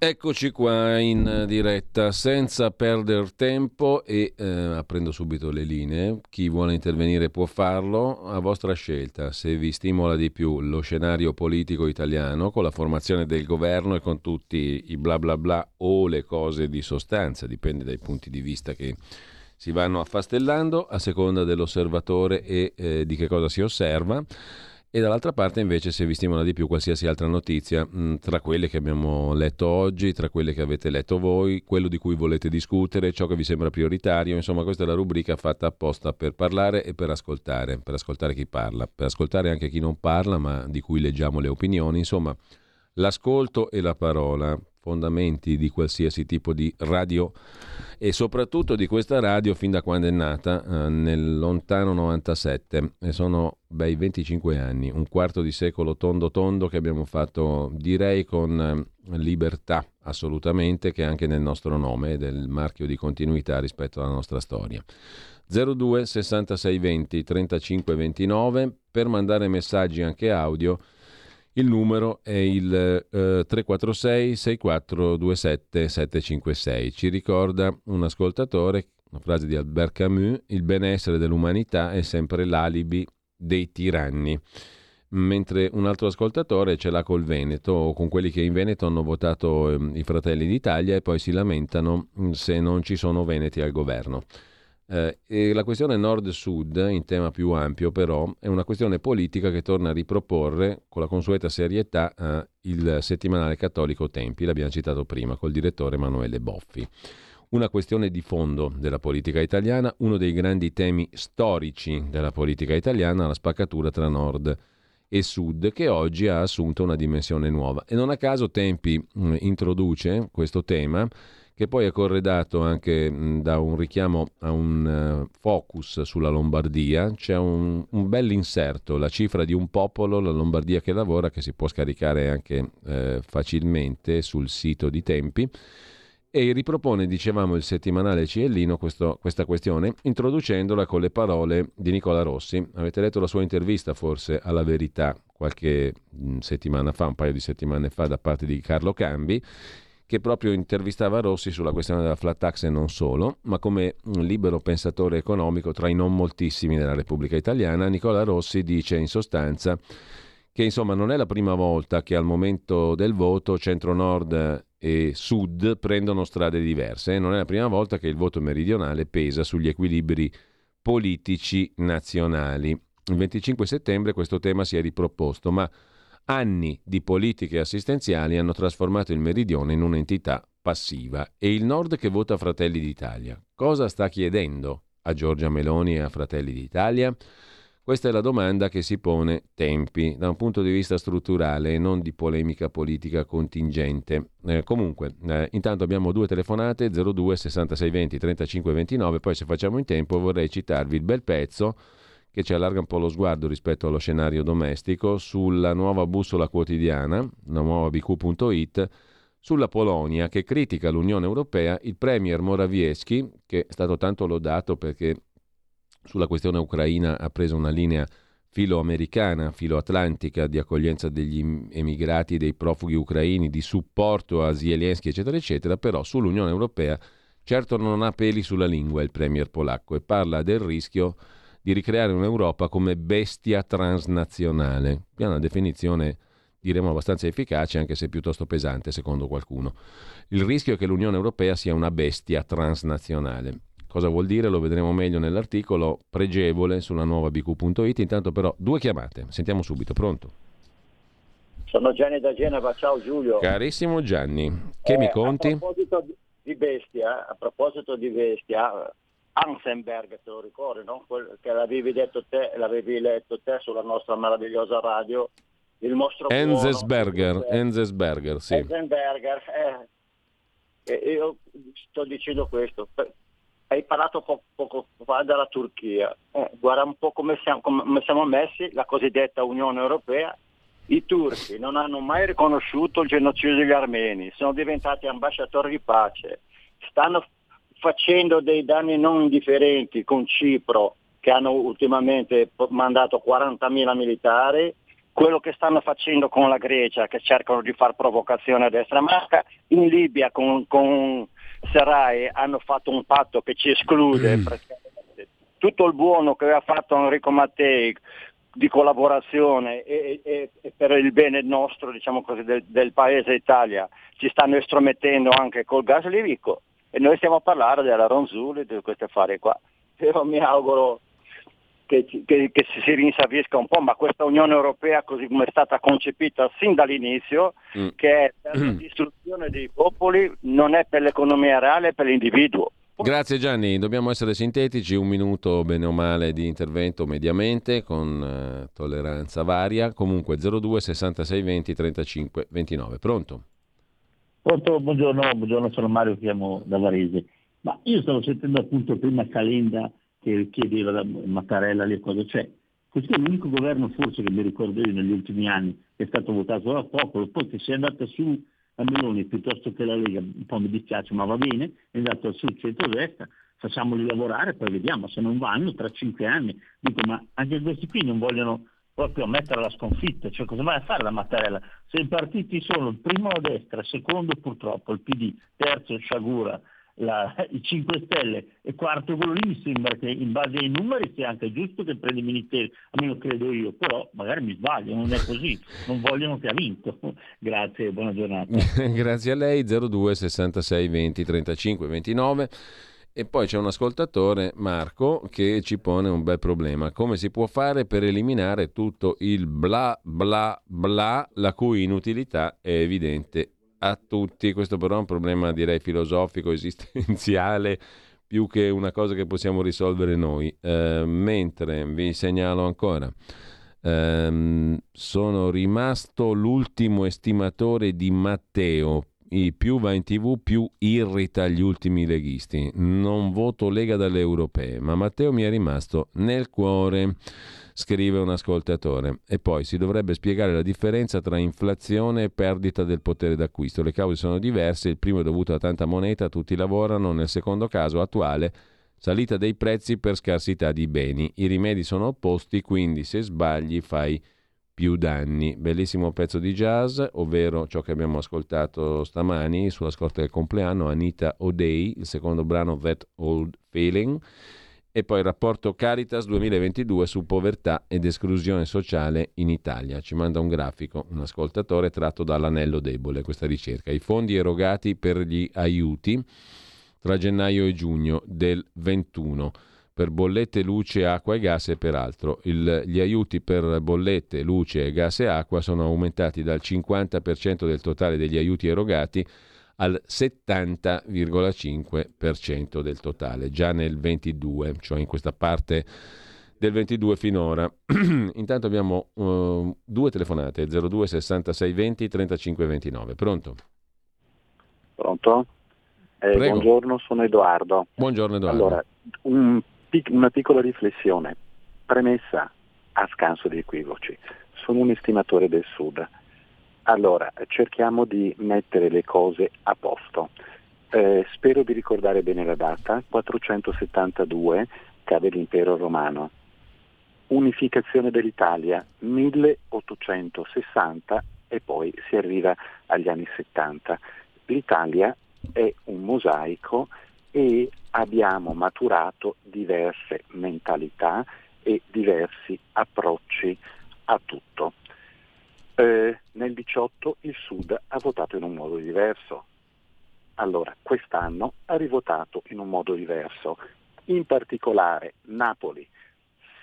Eccoci qua in diretta senza perdere tempo e eh, aprendo subito le linee. Chi vuole intervenire può farlo a vostra scelta. Se vi stimola di più lo scenario politico italiano con la formazione del governo e con tutti i bla bla bla o le cose di sostanza, dipende dai punti di vista che si vanno affastellando a seconda dell'osservatore e eh, di che cosa si osserva e dall'altra parte invece se vi stimola di più qualsiasi altra notizia, mm, tra quelle che abbiamo letto oggi, tra quelle che avete letto voi, quello di cui volete discutere, ciò che vi sembra prioritario, insomma questa è la rubrica fatta apposta per parlare e per ascoltare, per ascoltare chi parla, per ascoltare anche chi non parla ma di cui leggiamo le opinioni, insomma l'ascolto e la parola, fondamenti di qualsiasi tipo di radio e soprattutto di questa radio fin da quando è nata eh, nel lontano 97 e sono bei 25 anni, un quarto di secolo tondo tondo che abbiamo fatto direi con eh, libertà assolutamente che anche nel nostro nome è del marchio di continuità rispetto alla nostra storia. 02 66 20 35 29 per mandare messaggi anche audio il numero è il eh, 346 6427 756. Ci ricorda un ascoltatore, una frase di Albert Camus, il benessere dell'umanità è sempre l'alibi dei tiranni. Mentre un altro ascoltatore ce l'ha col Veneto o con quelli che in Veneto hanno votato eh, i Fratelli d'Italia e poi si lamentano mm, se non ci sono veneti al governo. Eh, la questione nord-sud, in tema più ampio però, è una questione politica che torna a riproporre con la consueta serietà eh, il settimanale cattolico Tempi, l'abbiamo citato prima, col direttore Emanuele Boffi. Una questione di fondo della politica italiana, uno dei grandi temi storici della politica italiana, la spaccatura tra nord e sud, che oggi ha assunto una dimensione nuova. E non a caso Tempi mh, introduce questo tema che poi è corredato anche da un richiamo a un uh, focus sulla Lombardia. C'è un, un bel inserto, la cifra di un popolo, la Lombardia che lavora, che si può scaricare anche eh, facilmente sul sito di Tempi. E ripropone, dicevamo, il settimanale Ciellino questo, questa questione, introducendola con le parole di Nicola Rossi. Avete letto la sua intervista forse alla verità qualche settimana fa, un paio di settimane fa, da parte di Carlo Cambi che proprio intervistava Rossi sulla questione della flat tax e non solo, ma come libero pensatore economico tra i non moltissimi della Repubblica Italiana, Nicola Rossi dice in sostanza che insomma non è la prima volta che al momento del voto centro-nord e sud prendono strade diverse, non è la prima volta che il voto meridionale pesa sugli equilibri politici nazionali. Il 25 settembre questo tema si è riproposto, ma Anni di politiche assistenziali hanno trasformato il Meridione in un'entità passiva. E il Nord che vota Fratelli d'Italia, cosa sta chiedendo a Giorgia Meloni e a Fratelli d'Italia? Questa è la domanda che si pone Tempi da un punto di vista strutturale e non di polemica politica contingente. Eh, comunque, eh, intanto abbiamo due telefonate 02 66 20 35 29, poi se facciamo in tempo vorrei citarvi il bel pezzo che ci allarga un po' lo sguardo rispetto allo scenario domestico, sulla nuova bussola quotidiana, la nuova bq.it, sulla Polonia che critica l'Unione Europea, il premier Morawiecki, che è stato tanto lodato perché sulla questione ucraina ha preso una linea filo-americana, filo-atlantica di accoglienza degli emigrati dei profughi ucraini, di supporto a Zelensky, eccetera, eccetera, però sull'Unione Europea certo non ha peli sulla lingua il premier polacco e parla del rischio di ricreare un'Europa come bestia transnazionale, è una definizione diremo abbastanza efficace anche se piuttosto pesante secondo qualcuno. Il rischio è che l'Unione Europea sia una bestia transnazionale. Cosa vuol dire? Lo vedremo meglio nell'articolo pregevole sulla nuova bq.it. Intanto però due chiamate. Sentiamo subito. Pronto? Sono Gianni da Genova. Ciao Giulio. Carissimo Gianni, che eh, mi conti? A proposito di bestia, a proposito di bestia, Hansenberg, te lo ricordi, no? Quel che l'avevi detto te, l'avevi letto te sulla nostra meravigliosa radio, il mostro Enzesberger, Enzesberger, sì. Enzesberger, eh. Io sto dicendo questo, hai parlato poco, poco fa della Turchia, eh, guarda un po' come siamo, come siamo messi, la cosiddetta Unione Europea, i turchi non hanno mai riconosciuto il genocidio degli armeni, sono diventati ambasciatori di pace, stanno facendo dei danni non indifferenti con Cipro che hanno ultimamente mandato 40.000 militari, quello che stanno facendo con la Grecia che cercano di fare provocazione a destra. Manca, in Libia con, con Sarai hanno fatto un patto che ci esclude mm. tutto il buono che aveva fatto Enrico Mattei di collaborazione e, e, e, per il bene nostro, diciamo così, del, del, paese Italia, ci stanno estromettendo anche col gas livico e noi stiamo a parlare della Ronzulli, di questi affari qua. Io mi auguro che, che, che, si rinsavisca un po', ma questa Unione Europea così come è stata concepita sin dall'inizio, mm. che è per la distruzione dei popoli, non è per l'economia reale, è per l'individuo. Grazie Gianni, dobbiamo essere sintetici, un minuto bene o male di intervento mediamente con eh, tolleranza varia, comunque 02 66 20 35 29. Pronto? Pronto, buongiorno, buongiorno, sono Mario, chiamo da Varese. Ma io stavo sentendo appunto prima Calenda che chiedeva da Mattarella lì cosa c'è. Questo è l'unico governo forse che mi ricordo io negli ultimi anni che è stato votato da popolo, poi che sia andata su a Meloni piuttosto che la Lega, un po' mi dispiace ma va bene, è andato sul centro-destra, facciamoli lavorare, poi vediamo, se non vanno tra cinque anni. Dico, ma anche questi qui non vogliono proprio mettere la sconfitta, cioè cosa vai a fare la Mattarella? Se i partiti sono il primo a destra, il secondo purtroppo il PD, terzo Sciagura, la, i 5 Stelle e quarto quello lì mi sembra che in base ai numeri sia anche giusto che prenda i ministeri, almeno credo io, però magari mi sbaglio, non è così, non vogliono che ha vinto. Grazie, buona giornata. Grazie a lei, 02 66 20 35 29. E poi c'è un ascoltatore, Marco, che ci pone un bel problema. Come si può fare per eliminare tutto il bla bla bla, la cui inutilità è evidente a tutti. Questo però è un problema direi filosofico, esistenziale, più che una cosa che possiamo risolvere noi. Eh, mentre vi segnalo ancora, ehm, sono rimasto l'ultimo estimatore di Matteo. I più va in tv, più irrita gli ultimi leghisti. Non voto Lega dalle europee, ma Matteo mi è rimasto nel cuore scrive un ascoltatore. E poi si dovrebbe spiegare la differenza tra inflazione e perdita del potere d'acquisto. Le cause sono diverse, il primo è dovuto a tanta moneta, tutti lavorano, nel secondo caso attuale salita dei prezzi per scarsità di beni. I rimedi sono opposti, quindi se sbagli fai più danni. Bellissimo pezzo di jazz, ovvero ciò che abbiamo ascoltato stamani sulla scorta del compleanno, Anita O'Day, il secondo brano That Old Feeling e poi il rapporto Caritas 2022 su povertà ed esclusione sociale in Italia. Ci manda un grafico, un ascoltatore tratto dall'anello debole questa ricerca. I fondi erogati per gli aiuti tra gennaio e giugno del 21 per bollette, luce, acqua e gas e peraltro il, gli aiuti per bollette, luce, gas e acqua sono aumentati dal 50% del totale degli aiuti erogati al 70,5% del totale, già nel 22, cioè in questa parte del 22 finora. Intanto abbiamo uh, due telefonate, 02 66 20 35 29. Pronto? Pronto? Eh, buongiorno, sono Edoardo. Buongiorno Edoardo. Allora, un, una piccola riflessione. Premessa a scanso di equivoci. Sono un estimatore del Sud allora, cerchiamo di mettere le cose a posto. Eh, spero di ricordare bene la data, 472 cade l'impero romano. Unificazione dell'Italia, 1860 e poi si arriva agli anni 70. L'Italia è un mosaico e abbiamo maturato diverse mentalità e diversi approcci a tutto. Eh, nel 18 il Sud ha votato in un modo diverso. Allora, quest'anno ha rivotato in un modo diverso. In particolare Napoli,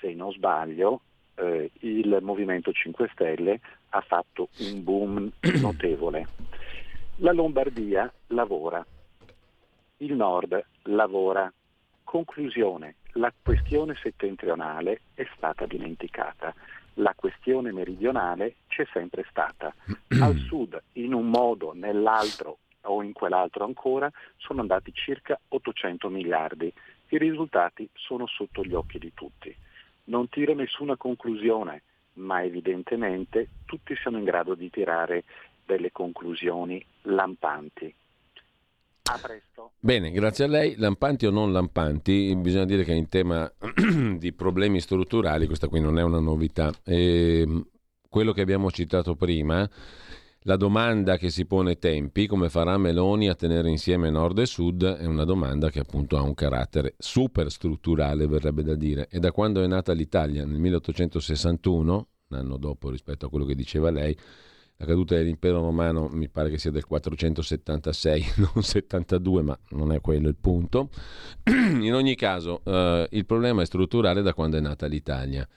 se non sbaglio, eh, il Movimento 5 Stelle ha fatto un boom notevole. La Lombardia lavora, il Nord lavora. Conclusione, la questione settentrionale è stata dimenticata la questione meridionale c'è sempre stata. Al sud, in un modo, nell'altro o in quell'altro ancora, sono andati circa 800 miliardi. I risultati sono sotto gli occhi di tutti. Non tiro nessuna conclusione, ma evidentemente tutti siamo in grado di tirare delle conclusioni lampanti. A presto. Bene, grazie a lei. Lampanti o non lampanti, bisogna dire che in tema di problemi strutturali questa qui non è una novità. E ehm, quello che abbiamo citato prima, la domanda che si pone tempi, come farà Meloni a tenere insieme nord e sud, è una domanda che appunto ha un carattere super strutturale, verrebbe da dire. E da quando è nata l'Italia, nel 1861, un anno dopo rispetto a quello che diceva lei, la caduta dell'impero romano mi pare che sia del 476, non 72, ma non è quello il punto. In ogni caso, eh, il problema è strutturale da quando è nata l'Italia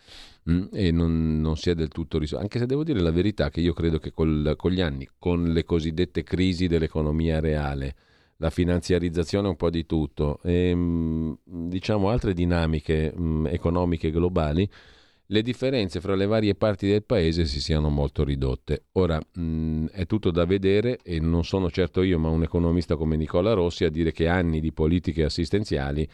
mm, e non, non, si è del tutto risolto. Anche se devo dire la verità che io credo che col, con gli anni, con le cosiddette crisi dell'economia reale, la finanziarizzazione un po' di tutto e mh, diciamo altre dinamiche mh, economiche globali, le differenze fra le varie parti del paese si siano molto ridotte. Ora mh, è tutto da vedere e non sono certo io, ma un economista come Nicola Rossi a dire che anni di politiche assistenziali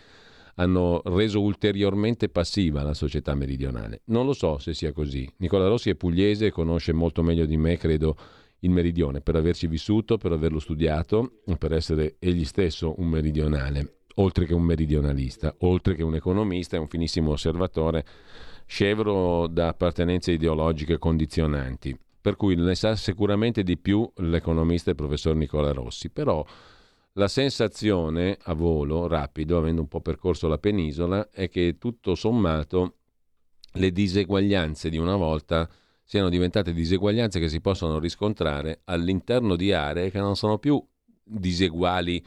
hanno reso ulteriormente passiva la società meridionale. Non lo so se sia così. Nicola Rossi è pugliese e conosce molto meglio di me, credo, il meridione, per averci vissuto, per averlo studiato, per essere egli stesso un meridionale, oltre che un meridionalista, oltre che un economista e un finissimo osservatore scevro da appartenenze ideologiche condizionanti, per cui ne sa sicuramente di più l'economista e il professor Nicola Rossi, però la sensazione a volo rapido, avendo un po' percorso la penisola, è che tutto sommato le diseguaglianze di una volta siano diventate diseguaglianze che si possono riscontrare all'interno di aree che non sono più diseguali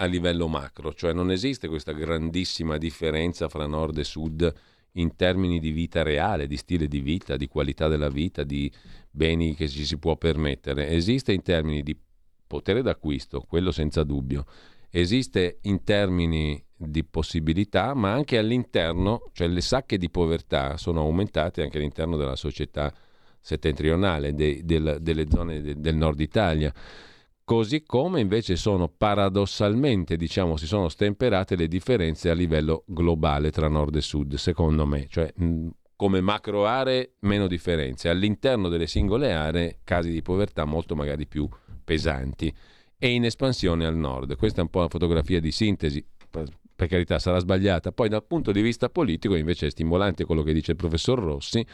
a livello macro, cioè non esiste questa grandissima differenza fra nord e sud in termini di vita reale, di stile di vita, di qualità della vita, di beni che ci si può permettere. Esiste in termini di potere d'acquisto, quello senza dubbio. Esiste in termini di possibilità, ma anche all'interno, cioè le sacche di povertà sono aumentate anche all'interno della società settentrionale, de, de, delle zone de, del nord Italia così come invece sono paradossalmente, diciamo, si sono stemperate le differenze a livello globale tra nord e sud, secondo me, cioè come macro aree meno differenze, all'interno delle singole aree casi di povertà molto magari più pesanti. E in espansione al nord. Questa è un po' la fotografia di sintesi, per carità sarà sbagliata, poi dal punto di vista politico invece è stimolante quello che dice il professor Rossi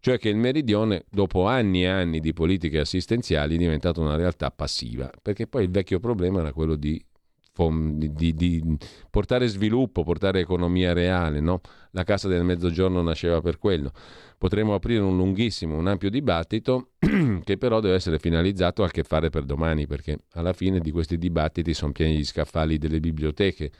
cioè che il meridione, dopo anni e anni di politiche assistenziali, è diventato una realtà passiva, perché poi il vecchio problema era quello di, di, di portare sviluppo, portare economia reale. No? La Casa del Mezzogiorno nasceva per quello. Potremmo aprire un lunghissimo, un ampio dibattito che però deve essere finalizzato a che fare per domani, perché alla fine di questi dibattiti sono pieni gli scaffali delle biblioteche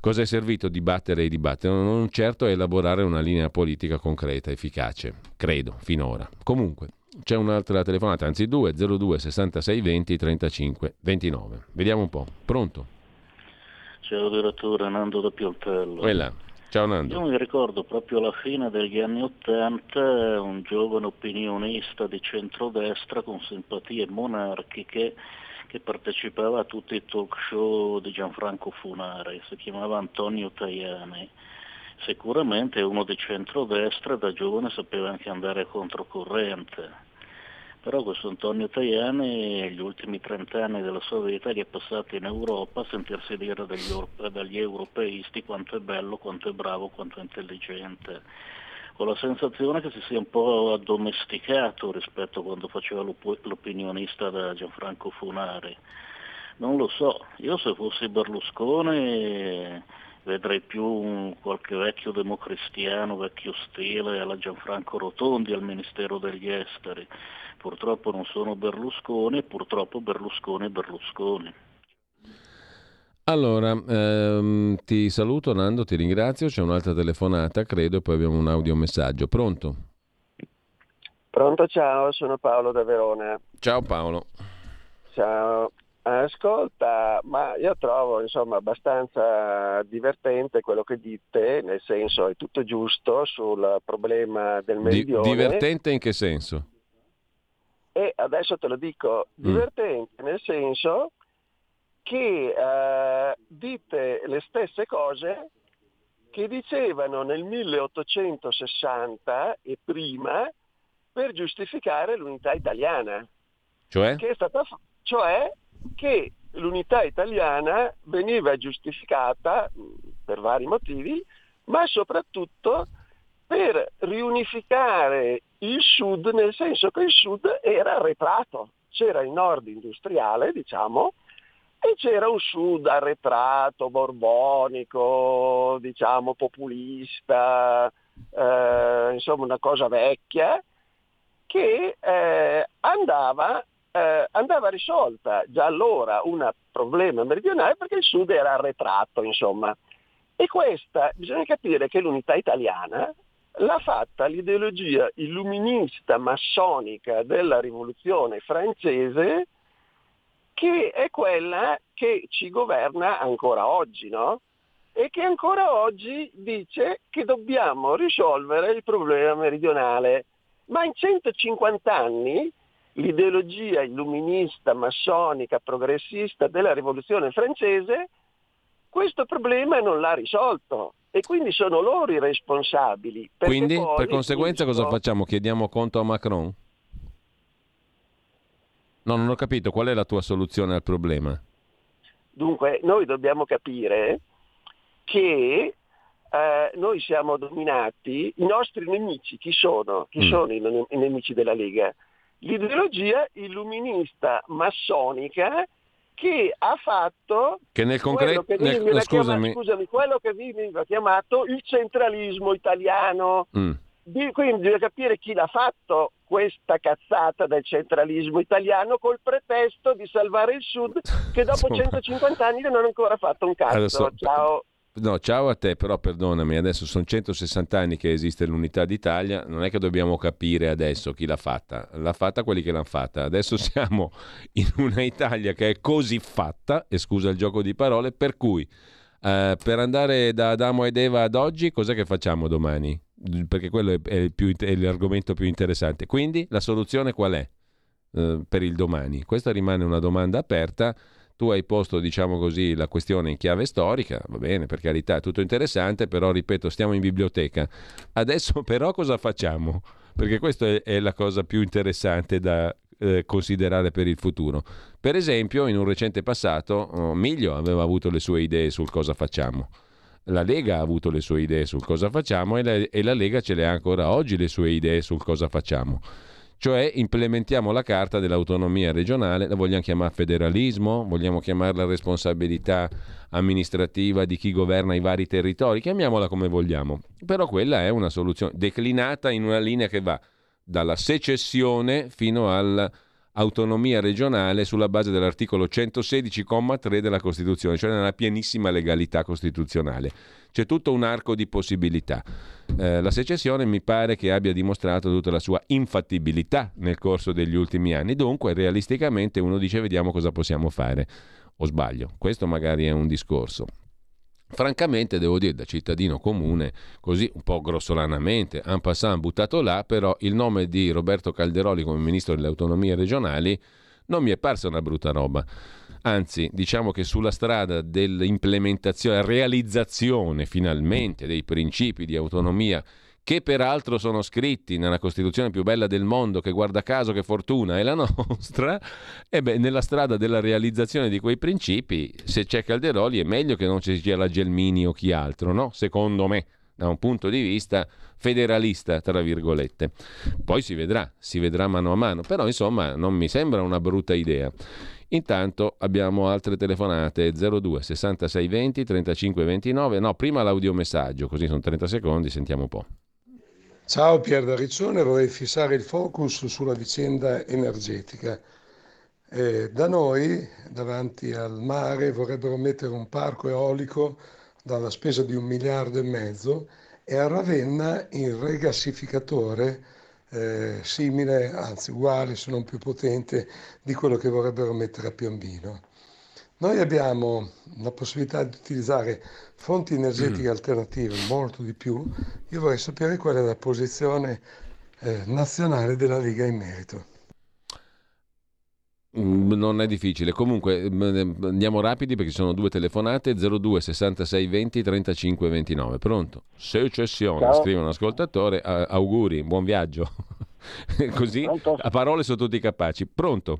Cosa è servito dibattere e dibattere? Non certo elaborare una linea politica concreta, efficace, credo, finora. Comunque, c'è un'altra telefonata, anzi due, 02 66 20 35 29. Vediamo un po'. Pronto? Ciao direttore, Nando da Pioltello. Quella. Ciao Nando. Io mi ricordo proprio alla fine degli anni Ottanta un giovane opinionista di centrodestra con simpatie monarchiche che partecipava a tutti i talk show di Gianfranco Funari, si chiamava Antonio Tajani. Sicuramente uno di centrodestra da giovane sapeva anche andare controcorrente. Però questo Antonio Tajani negli ultimi 30 anni della sua vita li è passato in Europa a sentirsi dire dagli, dagli europeisti quanto è bello, quanto è bravo, quanto è intelligente ho la sensazione che si sia un po' addomesticato rispetto a quando faceva l'opinionista da Gianfranco Funari. Non lo so, io se fossi Berlusconi vedrei più qualche vecchio democristiano, vecchio stile alla Gianfranco Rotondi al Ministero degli Esteri. Purtroppo non sono Berlusconi, purtroppo Berlusconi è Berlusconi. Allora, ehm, ti saluto Nando, ti ringrazio, c'è un'altra telefonata, credo, e poi abbiamo un audiomessaggio. Pronto? Pronto, ciao, sono Paolo da Verona. Ciao Paolo. Ciao. Ascolta, ma io trovo insomma abbastanza divertente quello che dite, nel senso è tutto giusto sul problema del meridione. Di- divertente in che senso? E adesso te lo dico, mm. divertente mm. nel senso che eh, dite le stesse cose che dicevano nel 1860 e prima per giustificare l'unità italiana. Cioè? Che stata, cioè che l'unità italiana veniva giustificata per vari motivi, ma soprattutto per riunificare il sud, nel senso che il sud era arretrato, c'era il nord industriale, diciamo, e c'era un sud arretrato, borbonico, diciamo populista, eh, insomma una cosa vecchia, che eh, andava, eh, andava, risolta già allora un problema meridionale perché il sud era arretrato, insomma. E questa, bisogna capire che l'unità italiana l'ha fatta l'ideologia illuminista massonica della rivoluzione francese che è quella che ci governa ancora oggi, no? E che ancora oggi dice che dobbiamo risolvere il problema meridionale. Ma in 150 anni l'ideologia illuminista, massonica, progressista della rivoluzione francese questo problema non l'ha risolto e quindi sono loro i responsabili. Quindi per conseguenza cosa facciamo? Chiediamo conto a Macron? No, non ho capito qual è la tua soluzione al problema. Dunque, noi dobbiamo capire che eh, noi siamo dominati, i nostri nemici chi sono? Chi mm. sono i, i nemici della Lega? L'ideologia illuminista massonica che ha fatto che nel concreto che nel, scusami. Chiamato, scusami, quello che veniva chiamato il centralismo italiano. Mm. Quindi bisogna capire chi l'ha fatto questa cazzata del centralismo italiano col pretesto di salvare il Sud che dopo Insomma. 150 anni non ha ancora fatto un cazzo. Adesso, Ciao. No, ciao a te, però perdonami, adesso sono 160 anni che esiste l'unità d'Italia, non è che dobbiamo capire adesso chi l'ha fatta, l'ha fatta quelli che l'hanno fatta. Adesso siamo in una Italia che è così fatta, e scusa il gioco di parole, per cui eh, per andare da Adamo ed Eva ad oggi, cos'è che facciamo domani? Perché quello è, è, più, è l'argomento più interessante. Quindi la soluzione qual è eh, per il domani? Questa rimane una domanda aperta tu hai posto, diciamo così, la questione in chiave storica, va bene, per carità, tutto interessante, però ripeto, stiamo in biblioteca. Adesso però cosa facciamo? Perché questa è, è la cosa più interessante da eh, considerare per il futuro. Per esempio, in un recente passato, oh, Miglio aveva avuto le sue idee sul cosa facciamo. La Lega ha avuto le sue idee sul cosa facciamo e la, e la Lega ce le ha ancora oggi le sue idee sul cosa facciamo. Cioè implementiamo la carta dell'autonomia regionale, la vogliamo chiamare federalismo, vogliamo chiamarla responsabilità amministrativa di chi governa i vari territori, chiamiamola come vogliamo. Però quella è una soluzione declinata in una linea che va dalla secessione fino all'autonomia regionale sulla base dell'articolo 116,3 della Costituzione, cioè nella pienissima legalità costituzionale. C'è tutto un arco di possibilità. Eh, la secessione mi pare che abbia dimostrato tutta la sua infattibilità nel corso degli ultimi anni, dunque realisticamente uno dice vediamo cosa possiamo fare. O sbaglio, questo magari è un discorso. Francamente, devo dire, da cittadino comune, così un po' grossolanamente, en passant buttato là, però il nome di Roberto Calderoli come ministro delle autonomie regionali non mi è parsa una brutta roba. Anzi, diciamo che sulla strada dell'implementazione, realizzazione finalmente dei principi di autonomia che peraltro sono scritti nella Costituzione più bella del mondo, che guarda caso che fortuna è la nostra, e beh, nella strada della realizzazione di quei principi, se c'è Calderoli è meglio che non ci sia la Gelmini o chi altro, no? Secondo me, da un punto di vista federalista, tra virgolette. Poi si vedrà, si vedrà mano a mano, però insomma non mi sembra una brutta idea. Intanto abbiamo altre telefonate 02 66 20 35 29. No, prima l'audiomessaggio, così sono 30 secondi, sentiamo un po'. Ciao Pier da Riccione, vorrei fissare il focus sulla vicenda energetica. Eh, da noi, davanti al mare, vorrebbero mettere un parco eolico dalla spesa di un miliardo e mezzo e a Ravenna il regassificatore eh, simile, anzi uguale se non più potente di quello che vorrebbero mettere a Piombino. Noi abbiamo la possibilità di utilizzare fonti energetiche mm. alternative molto di più. Io vorrei sapere qual è la posizione eh, nazionale della Lega in merito. Mm, non è difficile. Comunque mm, andiamo rapidi perché ci sono due telefonate 02 66 20 35 29. Pronto? Secessione, Ciao. scrive un ascoltatore. auguri, buon viaggio. Così Pronto? a parole sono tutti capaci. Pronto?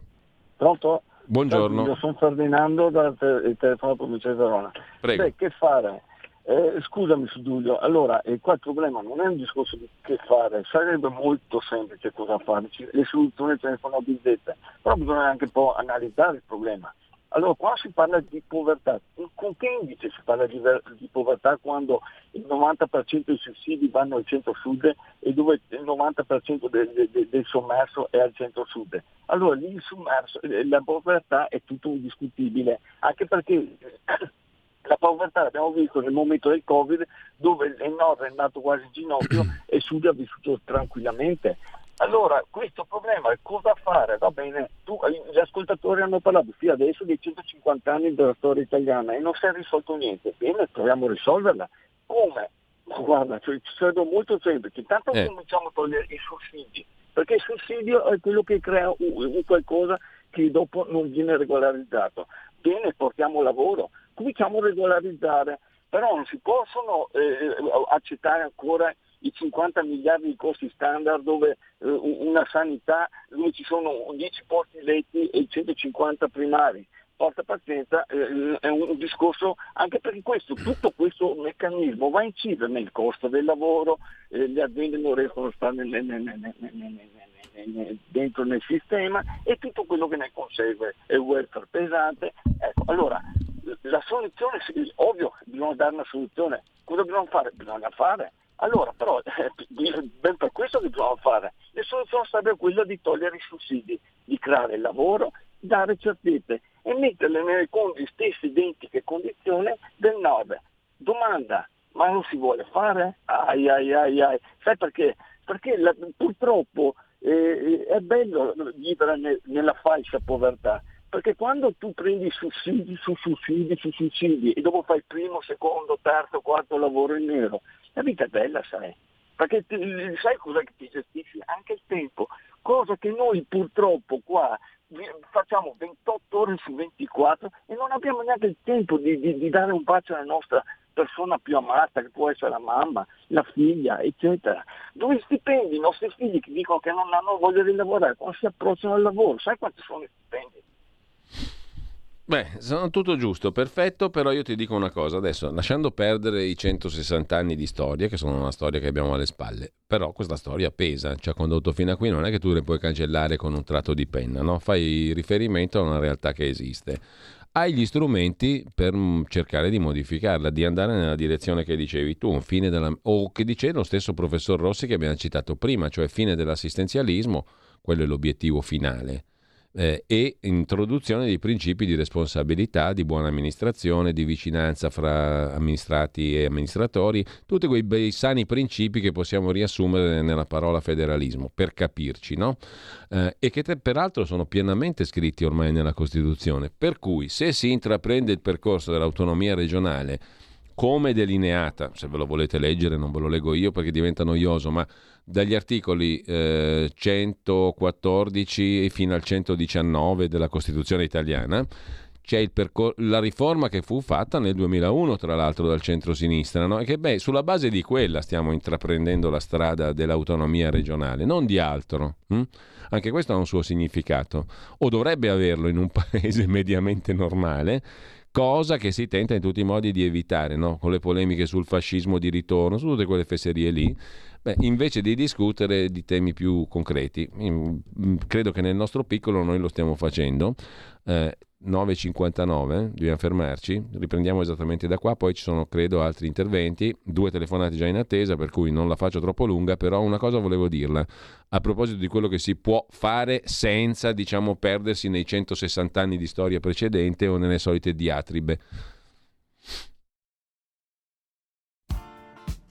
Pronto? Buongiorno. Io sono Ferdinando dal te- telefono provincia di Verona. Prego. Beh, che fare? Eh, scusami Giulio, allora eh, qua il problema non è un discorso di che fare, sarebbe molto semplice cosa fare, le soluzioni ce ne sono bizzette, però bisogna anche un po' analizzare il problema. Allora qua si parla di povertà, con che indice si parla di, di povertà quando il 90% dei sussidi vanno al centro-sud e dove il 90% del, del, del sommerso è al centro-sud? Allora lì il sommerso, eh, la povertà è tutto indiscutibile, anche perché la povertà l'abbiamo visto nel momento del Covid dove il nord è andato quasi in ginocchio e il sud ha vissuto tranquillamente. Allora, questo problema è cosa fare? Va bene, tu, gli ascoltatori hanno parlato fino adesso dei 150 anni della storia italiana e non si è risolto niente. Bene, proviamo a risolverla. Come? Guarda, cioè, ci sarebbe molto semplice. Intanto eh. cominciamo a togliere i sussidi, perché il sussidio è quello che crea un, un qualcosa che dopo non viene regolarizzato. Bene, portiamo lavoro, cominciamo a regolarizzare, però non si possono eh, accettare ancora i 50 miliardi di costi standard dove eh, una sanità dove ci sono 10 posti letti e 150 primari. Porta pazienza, eh, è un discorso anche perché questo, tutto questo meccanismo va a incidere nel costo del lavoro, eh, le aziende non riescono a stare nel, nel, nel, dentro nel sistema e tutto quello che ne consegue è welfare pesante. Ecco, allora la soluzione, ovvio, bisogna dare una soluzione. Cosa bisogna fare? Bisogna fare. Allora, però, eh, ben per questo che bisogna fare. La soluzione sarebbe quella di togliere i sussidi, di creare il lavoro, dare certezze e metterle nelle stesse identiche condizioni del nord. Domanda, ma non si vuole fare? Ai ai ai ai. Sai perché? Perché la, purtroppo eh, è bello vivere ne, nella falsa povertà, perché quando tu prendi sussidi su sussidi su sussidi e dopo fai primo, secondo, terzo, quarto lavoro in nero, la vita è bella, sai. Perché sai cosa che ti gestisci? Anche il tempo. Cosa che noi purtroppo qua facciamo 28 ore su 24 e non abbiamo neanche il tempo di, di, di dare un bacio alla nostra persona più amata, che può essere la mamma, la figlia, eccetera. Due stipendi, i nostri figli che dicono che non hanno voglia di lavorare, quando si approcciano al lavoro, sai quanti sono i stipendi? Beh, sono tutto giusto, perfetto, però io ti dico una cosa, adesso lasciando perdere i 160 anni di storia, che sono una storia che abbiamo alle spalle, però questa storia pesa, ci ha condotto fino a qui, non è che tu le puoi cancellare con un tratto di penna, no? fai riferimento a una realtà che esiste. Hai gli strumenti per cercare di modificarla, di andare nella direzione che dicevi tu, della, o che dice lo stesso professor Rossi che abbiamo citato prima, cioè fine dell'assistenzialismo, quello è l'obiettivo finale eh, e introduzione di principi di responsabilità, di buona amministrazione, di vicinanza fra amministrati e amministratori, tutti quei bei sani principi che possiamo riassumere nella parola federalismo, per capirci, no? Eh, e che te, peraltro sono pienamente scritti ormai nella Costituzione. Per cui se si intraprende il percorso dell'autonomia regionale, come delineata, se ve lo volete leggere non ve lo leggo io perché diventa noioso, ma dagli articoli eh, 114 fino al 119 della Costituzione italiana, c'è percor- la riforma che fu fatta nel 2001, tra l'altro dal centro-sinistra, no? e che beh, sulla base di quella stiamo intraprendendo la strada dell'autonomia regionale, non di altro. Hm? Anche questo ha un suo significato, o dovrebbe averlo in un paese mediamente normale cosa che si tenta in tutti i modi di evitare, no? con le polemiche sul fascismo di ritorno, su tutte quelle fesserie lì, beh, invece di discutere di temi più concreti. Credo che nel nostro piccolo noi lo stiamo facendo. Eh, 9.59, dobbiamo fermarci, riprendiamo esattamente da qua, poi ci sono credo altri interventi, due telefonate già in attesa, per cui non la faccio troppo lunga, però una cosa volevo dirla, a proposito di quello che si può fare senza, diciamo, perdersi nei 160 anni di storia precedente o nelle solite diatribe.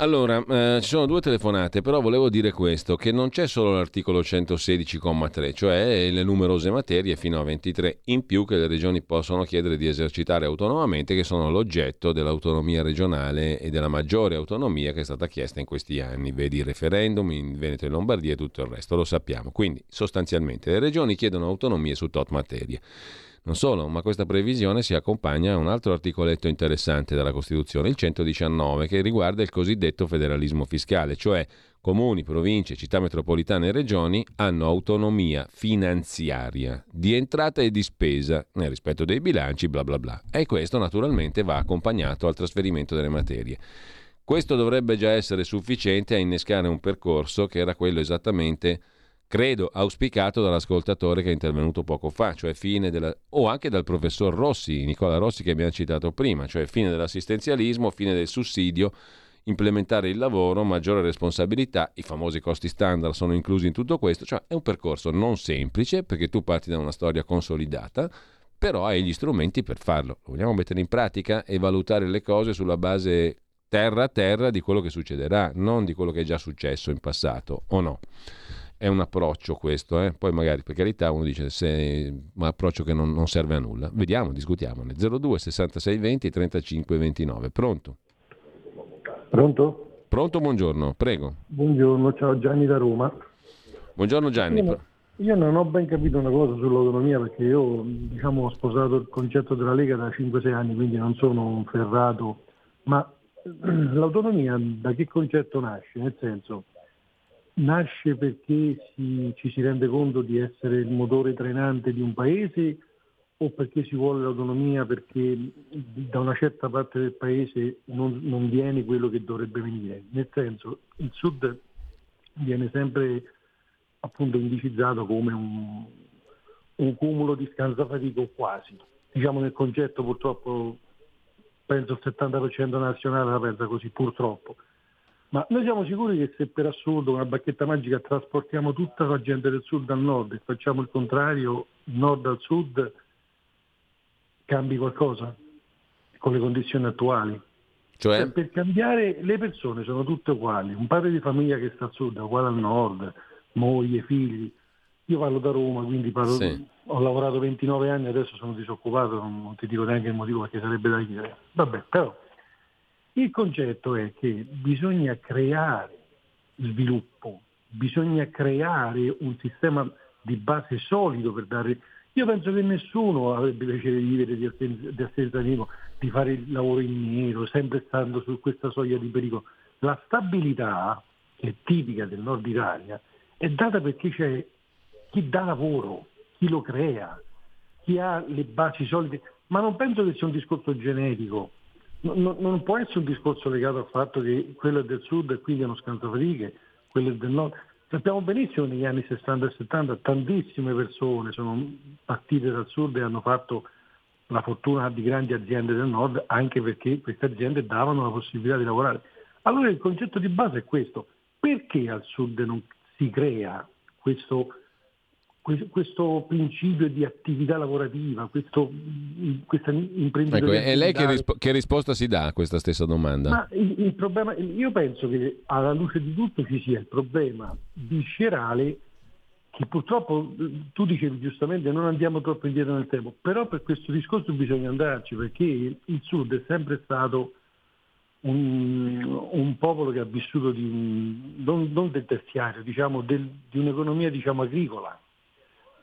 Allora, eh, ci sono due telefonate, però volevo dire questo, che non c'è solo l'articolo 116,3, cioè le numerose materie fino a 23 in più che le regioni possono chiedere di esercitare autonomamente, che sono l'oggetto dell'autonomia regionale e della maggiore autonomia che è stata chiesta in questi anni, vedi il referendum in Veneto e Lombardia e tutto il resto, lo sappiamo. Quindi sostanzialmente le regioni chiedono autonomie su tot materie. Non solo, ma questa previsione si accompagna a un altro articoletto interessante della Costituzione, il 119, che riguarda il cosiddetto federalismo fiscale, cioè comuni, province, città metropolitane e regioni hanno autonomia finanziaria di entrata e di spesa nel rispetto dei bilanci, bla bla bla. E questo naturalmente va accompagnato al trasferimento delle materie. Questo dovrebbe già essere sufficiente a innescare un percorso che era quello esattamente credo auspicato dall'ascoltatore che è intervenuto poco fa, cioè fine della, o anche dal professor Rossi, Nicola Rossi che abbiamo citato prima, cioè fine dell'assistenzialismo, fine del sussidio, implementare il lavoro, maggiore responsabilità, i famosi costi standard sono inclusi in tutto questo, cioè è un percorso non semplice perché tu parti da una storia consolidata, però hai gli strumenti per farlo. Lo vogliamo mettere in pratica e valutare le cose sulla base terra a terra di quello che succederà, non di quello che è già successo in passato, o no? È un approccio questo, eh? poi magari per carità uno dice se un approccio che non, non serve a nulla. Vediamo, discutiamone. 02 66 20 35 29. Pronto? Pronto? Pronto, buongiorno, prego. Buongiorno, ciao Gianni da Roma. Buongiorno Gianni. Io, io non ho ben capito una cosa sull'autonomia perché io diciamo, ho sposato il concetto della Lega da 5-6 anni, quindi non sono un ferrato, ma l'autonomia da che concetto nasce? Nel senso, nasce perché si, ci si rende conto di essere il motore trainante di un paese o perché si vuole l'autonomia perché da una certa parte del paese non, non viene quello che dovrebbe venire. Nel senso, il sud viene sempre appunto indicizzato come un, un cumulo di scansafatico quasi. Diciamo nel concetto purtroppo penso il 70% nazionale la pensa così, purtroppo. Ma noi siamo sicuri che se per assurdo una bacchetta magica trasportiamo tutta la gente del sud al nord e facciamo il contrario, nord al sud, cambi qualcosa con le condizioni attuali? Cioè? Cioè, per cambiare le persone sono tutte uguali, un padre di famiglia che sta al sud è uguale al nord, moglie, figli. Io parlo da Roma, quindi parlo, Sì. ho lavorato 29 anni, adesso sono disoccupato, non, non ti dico neanche il motivo perché sarebbe da dire. Vabbè, però il concetto è che bisogna creare sviluppo, bisogna creare un sistema di base solido per dare... Io penso che nessuno avrebbe piacere di vivere di assen- di assistenzialismo, di fare il lavoro in nero, sempre stando su questa soglia di pericolo. La stabilità, che è tipica del nord Italia, è data perché c'è chi dà lavoro, chi lo crea, chi ha le basi solide, ma non penso che sia un discorso genetico, non, non- può essere un discorso legato al fatto che quello è del sud e quello è del nord. Sappiamo benissimo negli anni 60 e 70 tantissime persone sono partite dal sud e hanno fatto la fortuna di grandi aziende del nord anche perché queste aziende davano la possibilità di lavorare. Allora il concetto di base è questo, perché al sud non si crea questo, que- questo principio di attività lavorativa, questo, questa Ecco, imprenditoria? e lei che, rispo- che risposta si dà a questa stessa domanda? Ma il, il problema, io penso che alla luce di tutto ci sia il problema viscerale che purtroppo eh, tu dicevi giustamente non andiamo troppo indietro nel tempo, però per questo discorso bisogna andarci perché il Sud è sempre stato un, un popolo che ha vissuto di non, non del terziario, diciamo del- di un'economia diciamo, agricola.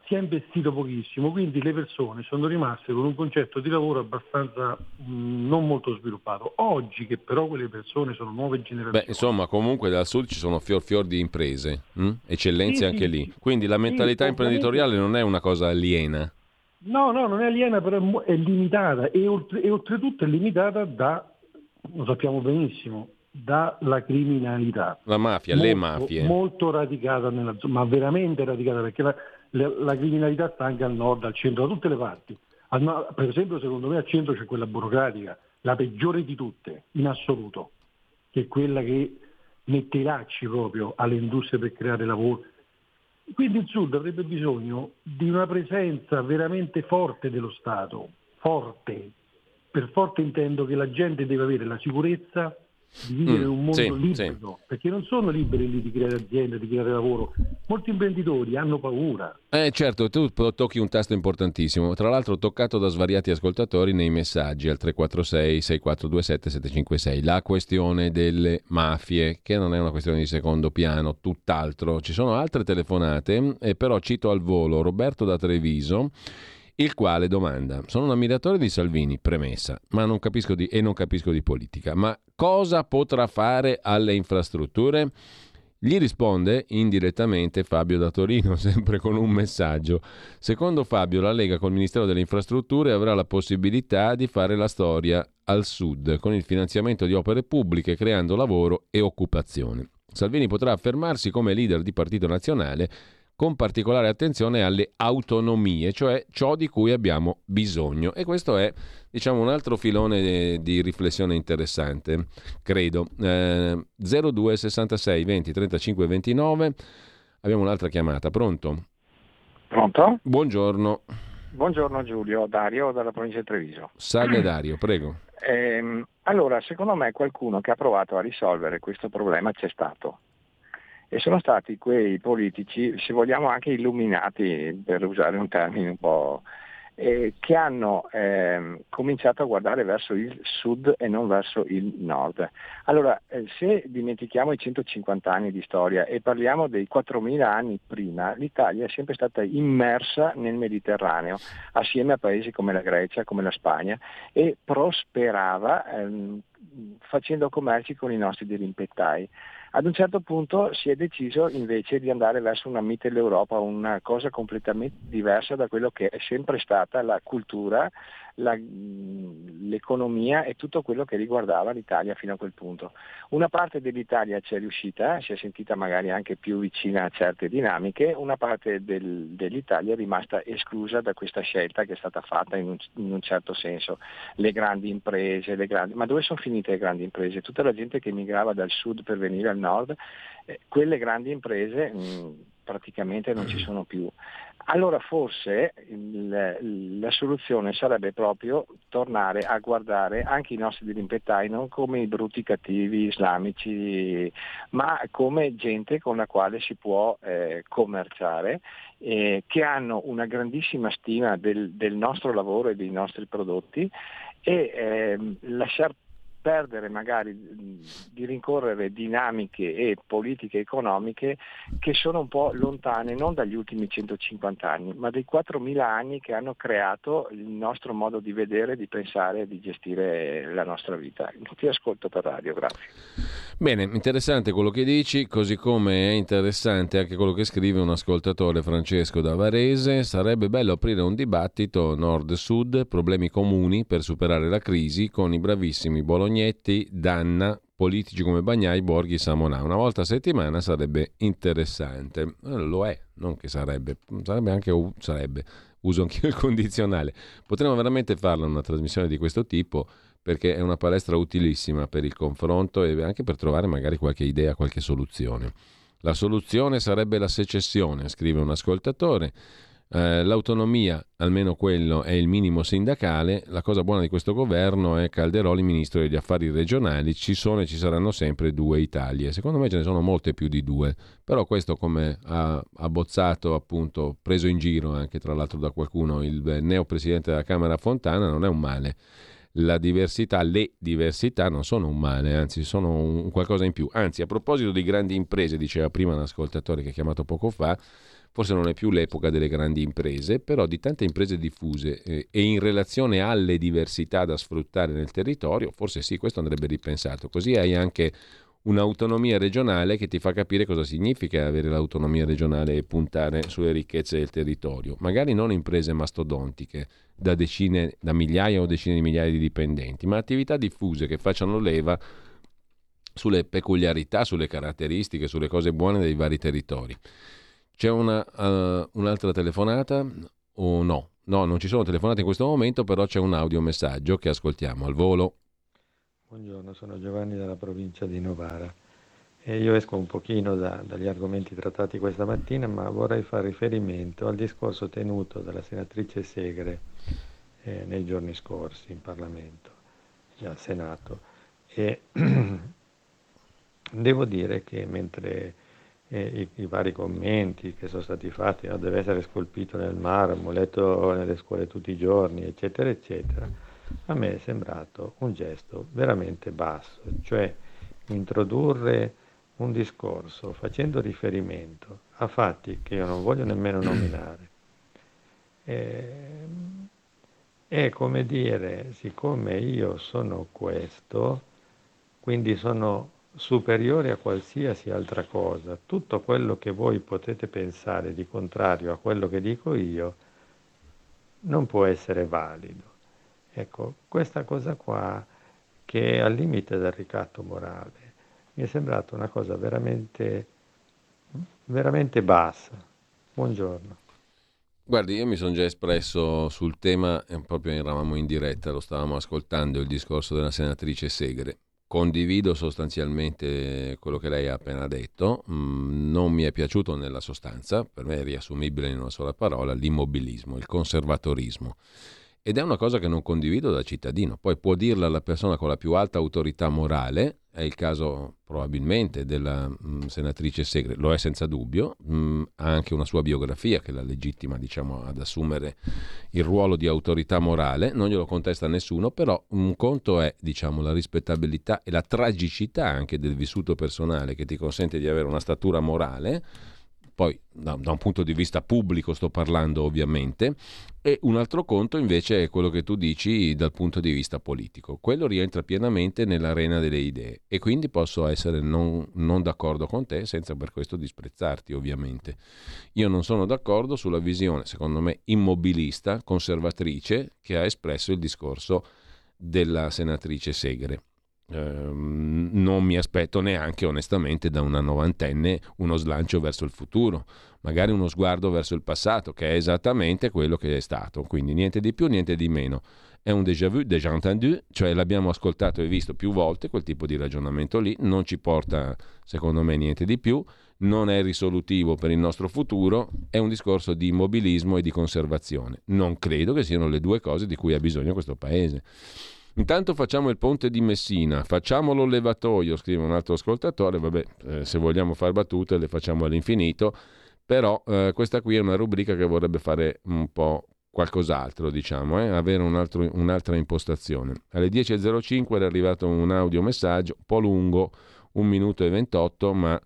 Si è investito pochissimo, quindi le persone sono rimaste con un concetto di lavoro abbastanza mh, non molto sviluppato. Oggi che però quelle persone sono nuove generazioni, Beh, insomma, comunque dal sud ci sono fior fior di imprese, hm? eccellenze Sì, anche sì, lì. sì. Quindi la mentalità imprenditoriale non è una cosa aliena. No, no, non è aliena, però è limitata e, oltre- e oltretutto è limitata da, lo sappiamo benissimo, dalla criminalità. La mafia, le Molto- mafie. Molto radicata nella zona, ma veramente radicata, perché la, la- criminalità sta anche al nord, al centro, da tutte le parti. Al per esempio, secondo me al centro c'è quella burocratica, la peggiore di tutte, in assoluto, che è quella che mette i lacci proprio alle industrie per creare lavoro. Quindi il Sud avrebbe bisogno di una presenza veramente forte dello Stato, forte. Per forte intendo che la gente deve avere la sicurezza di vivere in mm, un mondo sì, libero, sì. perché non sono liberi lì di creare aziende, di creare lavoro. Molti imprenditori hanno paura. Eh certo, tu tocchi un tasto importantissimo, tra l'altro toccato da svariati ascoltatori nei messaggi al 346 6427 756, la questione delle mafie, che non è una questione di secondo piano, tutt'altro. Ci sono altre telefonate, e però cito al volo Roberto da Treviso il quale domanda: Sono un ammiratore di Salvini, premessa, non di, e non capisco di politica, ma cosa potrà fare alle infrastrutture? Gli risponde indirettamente Fabio da Torino, sempre con un messaggio. Secondo Fabio, la Lega col Ministero delle Infrastrutture avrà la possibilità di fare la storia al sud, con il finanziamento di opere pubbliche, creando lavoro e occupazione. Salvini potrà affermarsi come leader di partito nazionale con particolare attenzione alle autonomie, cioè ciò di cui abbiamo bisogno. E questo è diciamo, un altro filone di riflessione interessante, credo. Eh, 02 66 20 35 29. Abbiamo un'altra chiamata, pronto? Pronto? Buongiorno. Buongiorno Giulio, Dario dalla provincia di Treviso. Salve Dario, prego. Eh, allora, secondo me qualcuno che ha provato a risolvere questo problema c'è stato e sono stati quei politici, se vogliamo anche illuminati, per usare un termine un po', eh, che hanno eh, cominciato a guardare verso il sud e non verso il nord. Allora, eh, se dimentichiamo i 150 anni di storia e parliamo dei 4.000 anni prima, l'Italia è sempre stata immersa nel Mediterraneo, assieme a paesi come la Grecia, come la Spagna, e prosperava ehm, facendo commerci con i nostri dirimpettai. Ad un certo punto si è deciso invece di andare verso una Mitteleuropa, una cosa completamente diversa da quello che è sempre stata la cultura la, l'economia e tutto quello che riguardava l'Italia fino a quel punto. Una parte dell'Italia ci è riuscita, si è sentita magari anche più vicina a certe dinamiche, una parte del, dell'Italia è rimasta esclusa da questa scelta che è stata fatta in un, in un certo senso. Le grandi imprese, le grandi... ma dove sono finite le grandi imprese? Tutta la gente che migrava dal sud per venire al nord, eh, quelle grandi imprese mh, praticamente non ci sono più. Allora forse il, la soluzione sarebbe proprio tornare a guardare anche i nostri dirimpettai non come i brutti cattivi islamici, ma come gente con la quale si può eh, commerciare, eh, che hanno una grandissima stima del, del, nostro lavoro e dei nostri prodotti e eh, lasciar perdere magari di rincorrere dinamiche e politiche economiche che sono un po' lontane non dagli ultimi 150 anni, ma dei 4.000 anni che hanno creato il nostro modo di vedere, di pensare e di gestire la nostra vita. Ti ascolto per radio, grazie. Bene, interessante quello che dici, così come è interessante anche quello che scrive un ascoltatore Francesco da Varese. Sarebbe bello aprire un dibattito nord-sud, problemi comuni per superare la crisi con i bravissimi bolognesi Tognetti, Danna, politici come Bagnai, Borghi Samonà. Una volta a settimana sarebbe interessante. Eh, lo è, non che sarebbe, sarebbe anche sarebbe. Uso anche il condizionale. Potremmo veramente farla una trasmissione di questo tipo perché è una palestra utilissima per il confronto e anche per trovare magari qualche idea, qualche soluzione. La soluzione sarebbe la secessione, scrive un ascoltatore. Eh, l'autonomia, almeno quello è il minimo sindacale. La cosa buona di questo governo è Calderoli, ministro degli affari regionali. Ci sono e ci saranno sempre due Italie. Secondo me ce ne sono molte più di due. Però questo, come ha abbozzato, appunto, preso in giro anche tra l'altro da qualcuno il neo presidente della Camera Fontana, non è un male. La diversità, le diversità non sono un male, anzi sono un qualcosa in più. Anzi, a proposito di grandi imprese, diceva prima un ascoltatore che ha chiamato poco fa, Forse non è più l'epoca delle grandi imprese, però di tante imprese diffuse eh, e in relazione alle diversità da sfruttare nel territorio, forse sì, questo andrebbe ripensato. Così hai anche un'autonomia regionale che ti fa capire cosa significa avere l'autonomia regionale e puntare sulle ricchezze del territorio. Magari non imprese mastodontiche da decine, da migliaia o decine di migliaia di dipendenti, ma attività diffuse che facciano leva sulle peculiarità, sulle caratteristiche, sulle cose buone dei vari territori. C'è una, uh, un'altra telefonata o no? No, non ci sono telefonate in questo momento, però c'è un audiomessaggio che ascoltiamo al volo. Buongiorno, sono Giovanni dalla provincia di Novara E io esco un pochino da, dagli argomenti trattati questa mattina, ma vorrei fare riferimento al discorso tenuto dalla senatrice Segre eh, nei giorni scorsi in Parlamento, al Senato. E devo dire che mentre i, i, vari commenti che sono stati fatti, no, deve essere scolpito nel marmo, letto nelle scuole tutti i giorni, eccetera, eccetera, a me è sembrato un gesto veramente basso, cioè introdurre un discorso facendo riferimento a fatti che io non voglio nemmeno nominare. E, è come dire, siccome io sono questo, quindi sono superiore a qualsiasi altra cosa, tutto quello che voi potete pensare di contrario a quello che dico io non può essere valido. Ecco, questa cosa qua che è al limite del ricatto morale mi è sembrata una cosa veramente, veramente bassa. Buongiorno. Guardi, io mi sono già espresso sul tema, proprio eravamo in diretta, lo stavamo ascoltando, il discorso della senatrice Segre. Condivido sostanzialmente quello che lei ha appena detto, mm, non mi è piaciuto nella sostanza, per me è riassumibile in una sola parola, l'immobilismo, il conservatorismo. Ed è una cosa che non condivido da cittadino. Poi può dirla la persona con la più alta autorità morale, è il caso probabilmente della mh, mm, senatrice Segre, lo è senza dubbio, mh, mm, ha anche una sua biografia che la legittima diciamo, ad assumere il ruolo di autorità morale, non glielo contesta nessuno, però un conto è diciamo, la rispettabilità e la tragicità anche del vissuto personale che ti consente di avere una statura morale poi da, da, un punto di vista pubblico sto parlando ovviamente, e un altro conto invece è quello che tu dici dal punto di vista politico. Quello rientra pienamente nell'arena delle idee e quindi posso essere non, non d'accordo con te senza per questo disprezzarti ovviamente. Io non sono d'accordo sulla visione, secondo me, immobilista, conservatrice che ha espresso il discorso della senatrice Segre. Ehm, non mi aspetto neanche onestamente da una novantenne uno slancio verso il futuro, magari uno sguardo verso il passato, che è esattamente quello che è stato, quindi niente di più, niente di meno. È un déjà vu, déjà entendu, cioè l'abbiamo ascoltato e visto più volte, quel tipo di ragionamento lì, non ci porta secondo me niente di più, non è risolutivo per il nostro futuro, è un discorso di immobilismo e di conservazione. Non credo che siano le due cose di cui ha bisogno questo Paese. Intanto facciamo il ponte di Messina, facciamolo levatoio, scrive un altro ascoltatore, vabbè, eh, se vogliamo fare battute le facciamo all'infinito, però eh, questa qui è una rubrica che vorrebbe fare un po' qualcos'altro, diciamo, eh? avere un altro, un'altra impostazione. Alle 10.05 è arrivato un audiomessaggio, un po' lungo, un minuto e 28, ma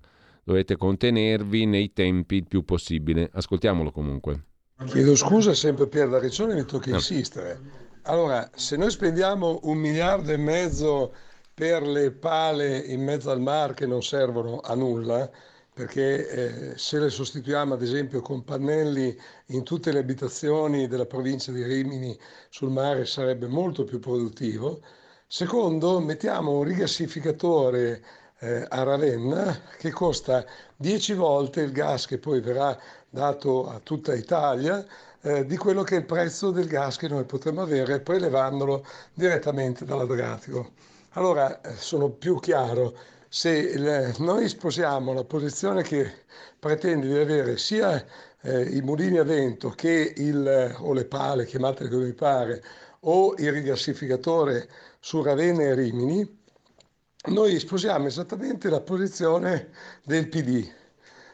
dovete contenervi nei tempi il più possibile. Ascoltiamolo comunque. Chiedo scusa sempre per la regione, mi tocca insistere. Allora, se noi spendiamo un miliardo e mezzo per le pale in mezzo al mar che non servono a nulla, perché eh, se le sostituiamo ad esempio con pannelli in tutte le abitazioni della provincia di Rimini sul mare sarebbe molto più produttivo. Secondo, mettiamo un rigassificatore eh, a Ravenna che costa 10 volte il gas che poi verrà dato a tutta Italia eh, di quello che è il prezzo del gas che noi potremmo avere prelevandolo direttamente dall'Adriatico. Allora eh, sono più chiaro, se il, noi sposiamo la posizione che pretende di avere sia eh, i mulini a vento che il, o le pale, chiamatele come vi pare, o il rigassificatore su Ravenna e Rimini, noi sposiamo esattamente la posizione del PD,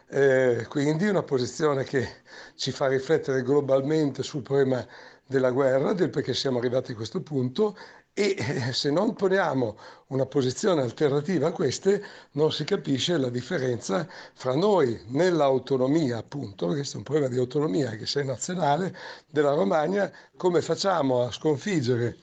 eh, quindi una posizione che ci fa riflettere globalmente sul problema della guerra, del perché siamo arrivati a questo punto e eh, se non poniamo una posizione alternativa a queste non si capisce la differenza fra noi nell'autonomia appunto, questo è un problema di autonomia che sia nazionale della Romagna, come facciamo a sconfiggere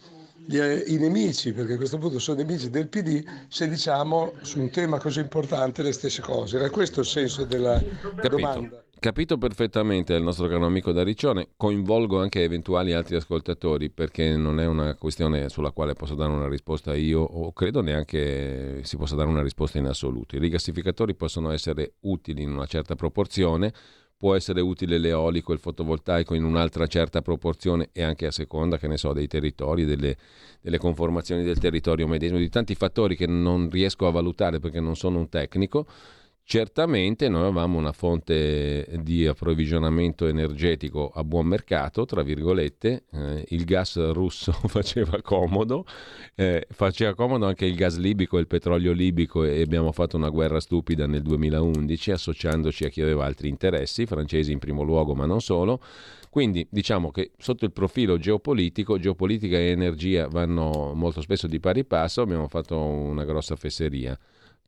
eh, i nemici, perché a questo punto sono nemici del PD, se diciamo su un tema così importante le stesse cose. Era questo il senso della Capito. domanda. Capito perfettamente il nostro caro amico da Riccione, coinvolgo anche eventuali altri ascoltatori perché non è una questione sulla quale posso dare una risposta io o credo neanche si possa dare una risposta in assoluto. I rigassificatori possono essere utili in una certa proporzione, può essere utile l'eolico e il fotovoltaico in un'altra certa proporzione e anche a seconda, che ne so, dei territori, delle, delle conformazioni del territorio medesimo, di tanti fattori che non riesco a valutare perché non sono un tecnico Certamente noi avevamo una fonte di approvvigionamento energetico a buon mercato, tra virgolette, eh, il gas russo faceva comodo, eh, faceva comodo anche il gas libico e il petrolio libico e abbiamo fatto una guerra stupida nel 2011 associandoci a chi aveva altri interessi, francesi in primo luogo ma non solo. Quindi diciamo che sotto il profilo geopolitico, geopolitica e energia vanno molto spesso di pari passo, abbiamo fatto una grossa fesseria.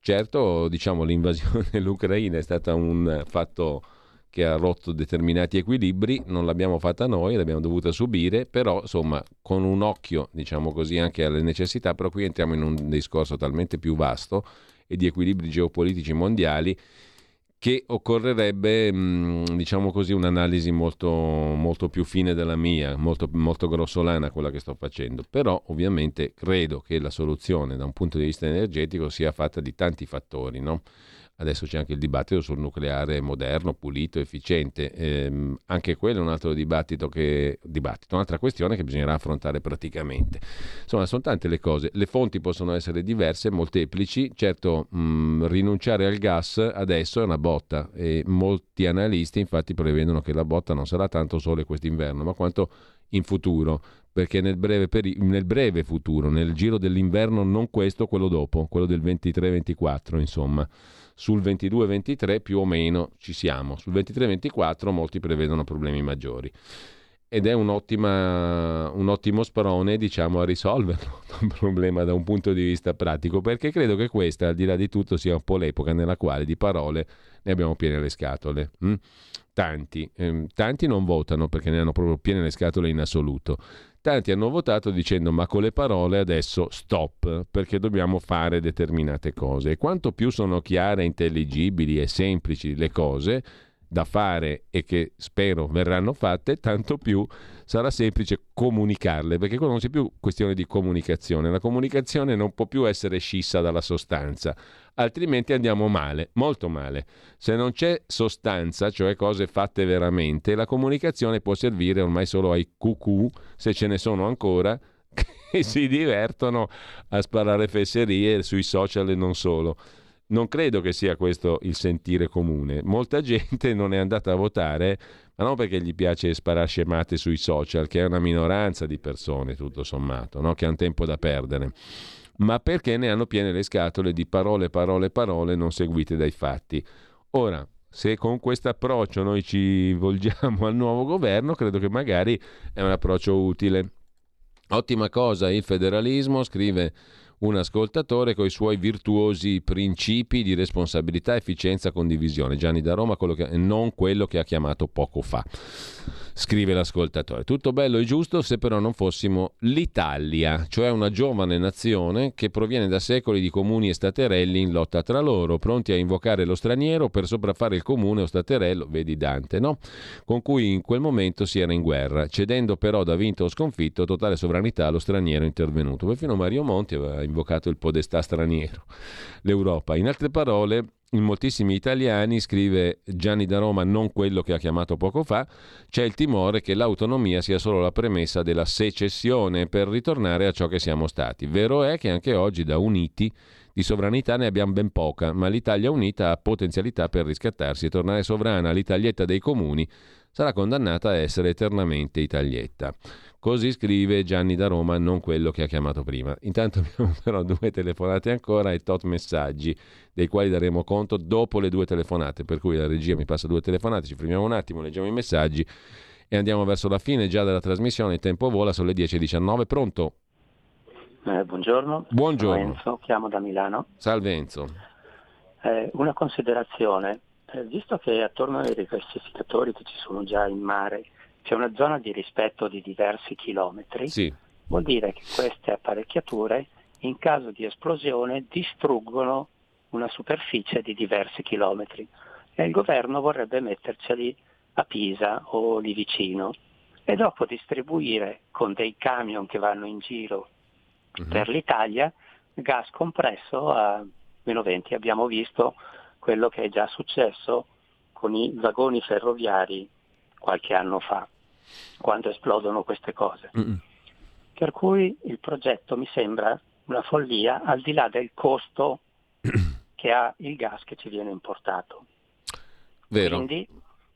Certo, diciamo, l'invasione dell'Ucraina è stato un fatto che ha rotto determinati equilibri, non l'abbiamo fatta noi, l'abbiamo dovuta subire, però insomma con un occhio, diciamo così, anche alle necessità, però qui entriamo in un discorso talmente più vasto e di equilibri geopolitici mondiali che occorrerebbe, mm, diciamo così, un'analisi molto, molto più fine della mia, molto, molto grossolana quella che sto facendo. Però ovviamente credo che la soluzione da un punto di vista energetico sia fatta di tanti fattori, no? Adesso c'è anche il dibattito sul nucleare moderno, pulito, efficiente. Eh, anche quello è un altro dibattito che, dibattito, un'altra questione che bisognerà affrontare praticamente. Insomma, sono tante le cose. Le fonti possono essere diverse, molteplici. Certo, mh, mm, rinunciare al gas adesso è una botta e molti analisti infatti prevedono che la botta non sarà tanto solo quest'inverno, ma quanto in futuro perché nel breve, peri- nel breve, futuro, nel giro dell'inverno, non questo, quello dopo, quello del 23-24, insomma. Sul 22-23 più o meno ci siamo, sul 23-24 molti prevedono problemi maggiori. Ed è un, ottimo sprone diciamo, a risolverlo un problema da un punto di vista pratico perché credo che questa al di là di tutto sia un po' l'epoca nella quale di parole ne abbiamo piene le scatole mm? tanti, ehm, tanti non votano perché ne hanno proprio piene le scatole in assoluto tanti hanno votato dicendo ma con le parole adesso stop perché dobbiamo fare determinate cose e quanto più sono chiare, intelligibili e semplici le cose da fare e che spero verranno fatte, tanto più sarà semplice comunicarle, perché qua non c'è più questione di comunicazione, la comunicazione non può più essere scissa dalla sostanza, altrimenti andiamo male, molto male. Se non c'è sostanza, cioè cose fatte veramente, la comunicazione può servire ormai solo ai cucù, se ce ne sono ancora, che si divertono a sparare fesserie sui social e non solo. Non credo che sia questo il sentire comune. Molta gente non è andata a votare, ma non perché gli piace sparare scemate sui social, che è una minoranza di persone, tutto sommato, no? che hanno tempo da perdere, ma perché ne hanno piene le scatole di parole, parole, parole non seguite dai fatti. Ora, se con questo approccio noi ci volgiamo al nuovo governo, credo che magari è un approccio utile. Ottima cosa il federalismo, scrive un ascoltatore con i suoi virtuosi principi di responsabilità, efficienza, condivisione. Gianni da Roma, che, non quello che ha chiamato poco fa scrive l'ascoltatore. Tutto bello e giusto se però non fossimo l'Italia, cioè una giovane nazione che proviene da secoli di comuni e staterelli in lotta tra loro, pronti a invocare lo straniero per sopraffare il comune o staterello, vedi Dante, no? Con cui in quel momento si era in guerra, cedendo però da vinto o sconfitto totale sovranità allo straniero intervenuto. Perfino Mario Monti aveva invocato il podestà straniero, l'Europa. In altre parole, in moltissimi italiani, scrive Gianni da Roma, non quello che ha chiamato poco fa, c'è il timore che l'autonomia sia solo la premessa della secessione per ritornare a ciò che siamo stati. Vero è che anche oggi da uniti di sovranità ne abbiamo ben poca, ma l'Italia unita ha potenzialità per riscattarsi e tornare sovrana. L'Italietta dei comuni sarà condannata a essere eternamente Italietta. Così scrive Gianni da Roma, non quello che ha chiamato prima. Intanto abbiamo però due telefonate ancora e tot messaggi, dei quali daremo conto dopo le due telefonate, per cui la regia mi passa due telefonate, ci fermiamo un attimo, leggiamo i messaggi e andiamo verso la fine già della trasmissione, il tempo vola, sono le 10.19, pronto? Eh, buongiorno. Buongiorno. Sono Enzo, chiamo da Milano. Salve Enzo. Eh, una considerazione, eh, visto che attorno ai rigassificatori che ci sono già in mare c'è una zona di rispetto di diversi chilometri, sì. vuol dire che queste apparecchiature in caso di esplosione distruggono una superficie di diversi chilometri e il governo vorrebbe metterceli a Pisa o lì vicino e dopo distribuire con dei camion che vanno in giro uh-huh. per l'Italia gas compresso a meno 20. Abbiamo visto quello che è già successo con i vagoni ferroviari qualche anno fa, quando esplodono queste cose. Mm-mm. Per cui il progetto mi sembra una follia al di là del costo che ha il gas che ci viene importato. Vero. Quindi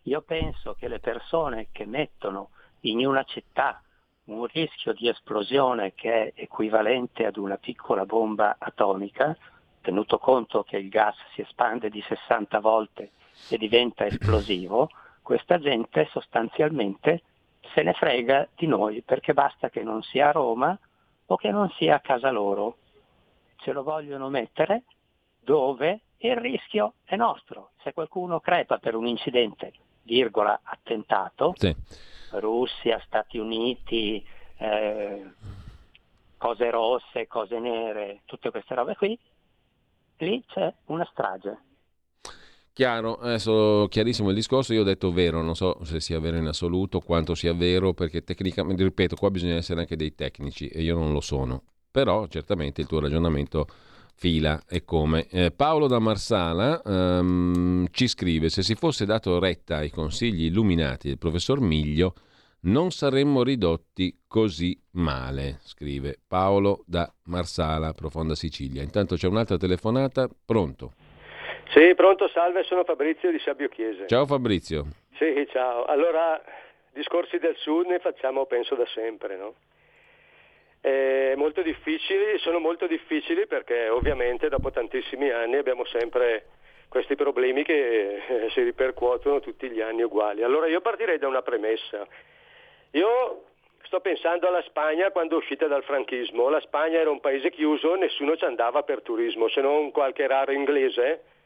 io penso che le persone che mettono in una città un rischio di esplosione che è equivalente ad una piccola bomba atomica, tenuto conto che il gas si espande di 60 volte e diventa esplosivo, questa gente sostanzialmente se ne frega di noi perché basta che non sia a Roma o che non sia a casa loro. Ce lo vogliono mettere dove il rischio è nostro. Se qualcuno crepa per un incidente, virgola, attentato, sì. Russia, Stati Uniti, eh, cose rosse, cose nere, tutte queste robe qui, lì c'è una strage. Chiaro, adesso chiarissimo il discorso, io ho detto vero, non so se sia vero in assoluto, quanto sia vero, perché tecnicamente, ripeto, qua bisogna essere anche dei tecnici e io non lo sono, però certamente il tuo ragionamento fila e come. Eh, Paolo da Marsala um, ci scrive, se si fosse dato retta ai consigli illuminati del professor Miglio, non saremmo ridotti così male, scrive Paolo da Marsala, profonda Sicilia. Intanto c'è un'altra telefonata, pronto? Sì, pronto, salve, sono Fabrizio di Sabio Chiese. Ciao Fabrizio. Sì, ciao. Allora, discorsi del Sud ne facciamo penso da sempre, no? Eh, molto difficili, sono molto difficili perché ovviamente dopo tantissimi anni abbiamo sempre questi problemi che eh, si ripercuotono tutti gli anni uguali. Allora io partirei da una premessa. Io sto pensando alla Spagna quando uscite dal franchismo. La Spagna era un paese chiuso, nessuno ci andava per turismo, se non qualche raro inglese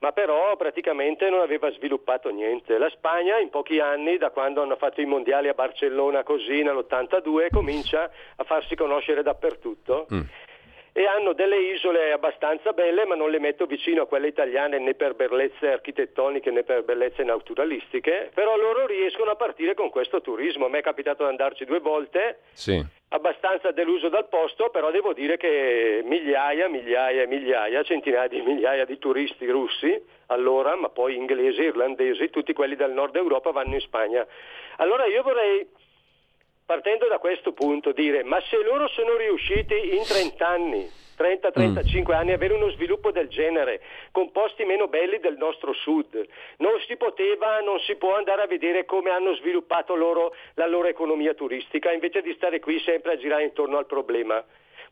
ma però praticamente non aveva sviluppato niente. La Spagna in pochi anni, da quando hanno fatto i mondiali a Barcellona così nell'82, comincia a farsi conoscere dappertutto. Mm e hanno delle isole abbastanza belle ma non le metto vicino a quelle italiane né per bellezze architettoniche né per bellezze naturalistiche, però loro riescono a partire con questo turismo. A me è capitato di andarci due volte, sì. abbastanza deluso dal posto, però devo dire che migliaia, migliaia e migliaia, centinaia di migliaia di turisti russi, allora, ma poi inglesi, irlandesi, tutti quelli del nord Europa vanno in Spagna. Allora io vorrei partendo da questo punto, dire ma se loro sono riusciti in 30 anni, 30-35 mm. anni, avere uno sviluppo del genere, con posti meno belli del nostro sud. Non si poteva, non si può andare a vedere come hanno sviluppato loro la loro economia turistica, invece di stare qui sempre a girare intorno al problema.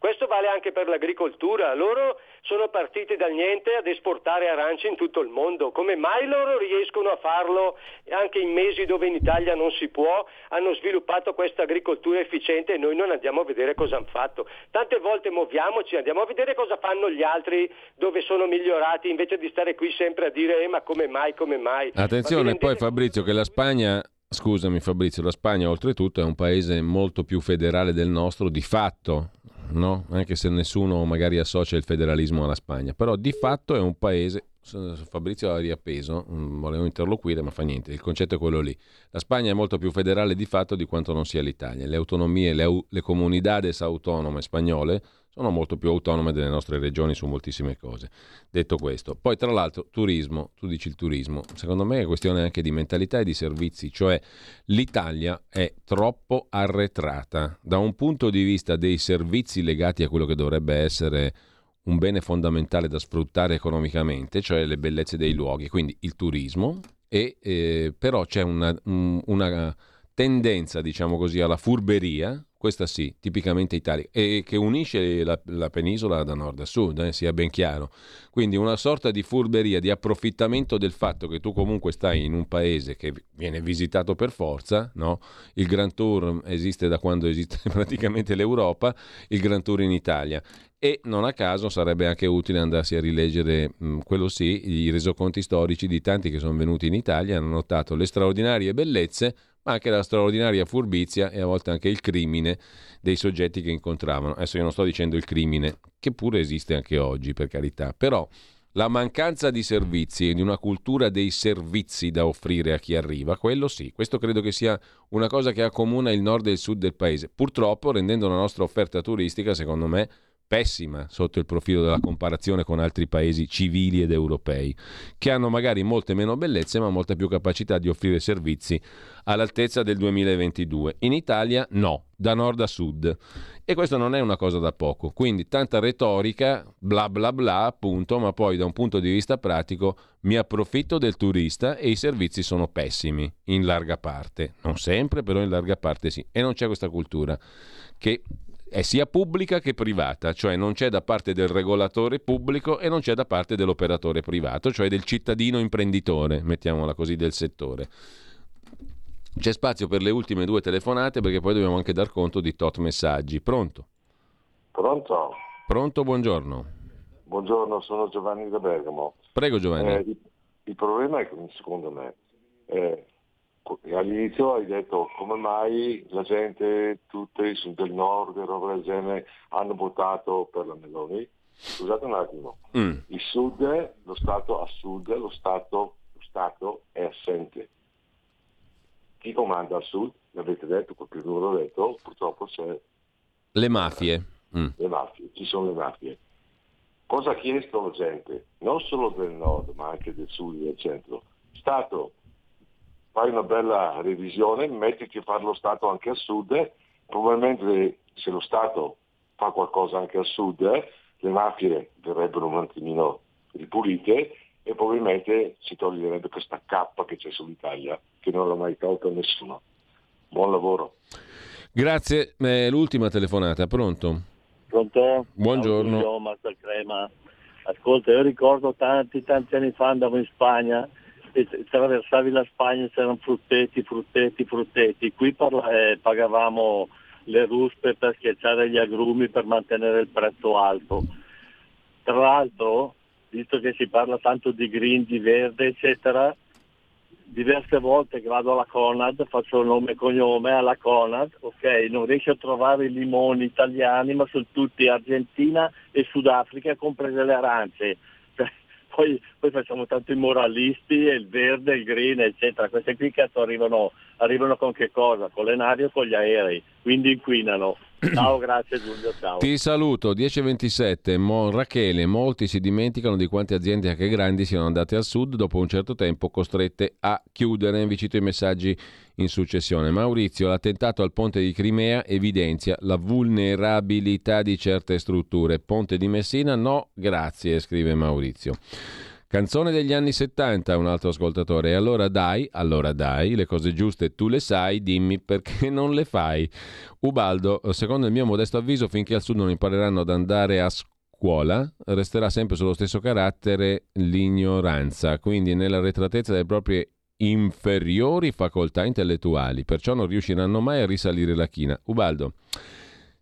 Questo vale anche per l'agricoltura. Loro sono partiti dal niente ad esportare arance in tutto il mondo. Come mai loro riescono a farlo anche in mesi dove in Italia non si può? Hanno sviluppato questa agricoltura efficiente e noi non andiamo a vedere cosa hanno fatto. Tante volte muoviamoci, andiamo a vedere cosa fanno gli altri dove sono migliorati invece di stare qui sempre a dire eh, ma come mai, come mai. Attenzione rendete... poi Fabrizio che la Spagna Scusami Fabrizio, la Spagna oltretutto è un paese molto più federale del nostro di fatto, no? anche se nessuno magari associa il federalismo alla Spagna, però di fatto è un paese, Fabrizio ha riappeso, mm, volevo interloquire ma fa niente, il concetto è quello lì, la Spagna è molto più federale di fatto di quanto non sia l'Italia, le autonomie, le, le comunidades autonome spagnole sono molto più autonome delle nostre regioni su moltissime cose. Detto questo, poi tra l'altro turismo, tu dici il turismo, secondo me è questione anche di mentalità e di servizi, cioè l'Italia è troppo arretrata da un punto di vista dei servizi legati a quello che dovrebbe essere un bene fondamentale da sfruttare economicamente, cioè le bellezze dei luoghi, quindi il turismo, e, eh, però c'è una, una tendenza, diciamo così, alla furberia, questa sì, tipicamente italica, e che unisce la, la, penisola da nord a sud, eh, sia ben chiaro. Quindi una sorta di furberia, di approfittamento del fatto che tu comunque stai in un paese che viene visitato per forza, no? il Grand Tour esiste da quando esiste praticamente l'Europa, il Grand Tour in Italia. E non a caso sarebbe anche utile andarsi a rileggere, mh, quello sì, i resoconti storici di tanti che sono venuti in Italia, hanno notato le straordinarie bellezze ma anche la straordinaria furbizia e a volte anche il crimine dei soggetti che incontravano. Adesso io non sto dicendo il crimine, che pure esiste anche oggi, per carità, però la mancanza di servizi e di una cultura dei servizi da offrire a chi arriva, quello sì, questo credo che sia una cosa che accomuna il nord e il sud del paese. Purtroppo, rendendo la nostra offerta turistica, secondo me, pessima sotto il profilo della comparazione con altri paesi civili ed europei, che hanno magari molte meno bellezze ma molta più capacità di offrire servizi all'altezza del 2022. In Italia no, da nord a sud. E questo non è una cosa da poco. Quindi tanta retorica, bla bla bla, appunto, ma poi da un punto di vista pratico mi approfitto del turista e i servizi sono pessimi, in larga parte. Non sempre, però in larga parte sì. E non c'è questa cultura che è sia pubblica che privata, cioè non c'è da parte del regolatore pubblico e non c'è da parte dell'operatore privato, cioè del cittadino imprenditore, mettiamola così, del settore. C'è spazio per le ultime due telefonate perché poi dobbiamo anche dar conto di tot messaggi. Pronto? Pronto? Pronto, buongiorno. Buongiorno, sono Giovanni da Bergamo. Prego Giovanni. Eh, il, il, problema è che secondo me eh, all'inizio hai detto come mai la gente, tutti del nord roba del genere, hanno votato per la Meloni. Scusate un attimo, mm. il sud, lo Stato a sud, lo Stato, lo Stato è assente chi comanda al sud, l'avete detto, qualcuno l'ha detto, purtroppo c'è... Le mafie. Mm. Le mafie, ci sono le mafie. Cosa ha chiesto la gente? Non solo del nord, ma anche del sud e del centro. Stato, fai una bella revisione, mettiti a fare lo Stato anche al sud, probabilmente se lo Stato fa qualcosa anche al sud, le mafie verrebbero un attimino ripulite e probabilmente si toglierebbe questa cappa che c'è sull'Italia, che non l'ha mai tolto a nessuno. Buon lavoro. Grazie, è l'ultima telefonata, pronto? Pronto? Buongiorno. Crema. Ascolta, io ricordo tanti, tanti anni fa andavo in Spagna attraversavi la Spagna c'erano fruttetti, fruttetti, fruttetti. Qui parla, eh, pagavamo le ruspe per schiacciare gli agrumi per mantenere il prezzo alto. Tra l'altro visto che si parla tanto di green, di verde, eccetera, diverse volte che vado alla Conad, faccio nome e cognome alla Conad, ok, non riesco a trovare i limoni italiani, ma sono tutti Argentina e Sudafrica, comprese le arance. Poi, poi, facciamo tanto i moralisti, il verde, il green, eccetera. Queste qui cazzo arrivano, arrivano con che cosa? Con le navi o con gli aerei, quindi inquinano. Ciao, grazie Giulio, ciao. Ti saluto, 10.27, Mo- Rachele, molti si dimenticano di quante aziende anche grandi siano andate al sud dopo un certo tempo costrette a chiudere, vi cito i messaggi in successione. Maurizio, l'attentato al ponte di Crimea evidenzia la vulnerabilità di certe strutture. Ponte di Messina no, grazie, scrive Maurizio. Canzone degli anni 70, un altro ascoltatore. E allora dai, allora dai, le cose giuste tu le sai, dimmi perché non le fai. Ubaldo, secondo il mio modesto avviso, finché al sud non impareranno ad andare a scuola, resterà sempre sullo stesso carattere l'ignoranza, quindi nella retratezza delle proprie inferiori facoltà intellettuali, perciò non riusciranno mai a risalire la china. Ubaldo,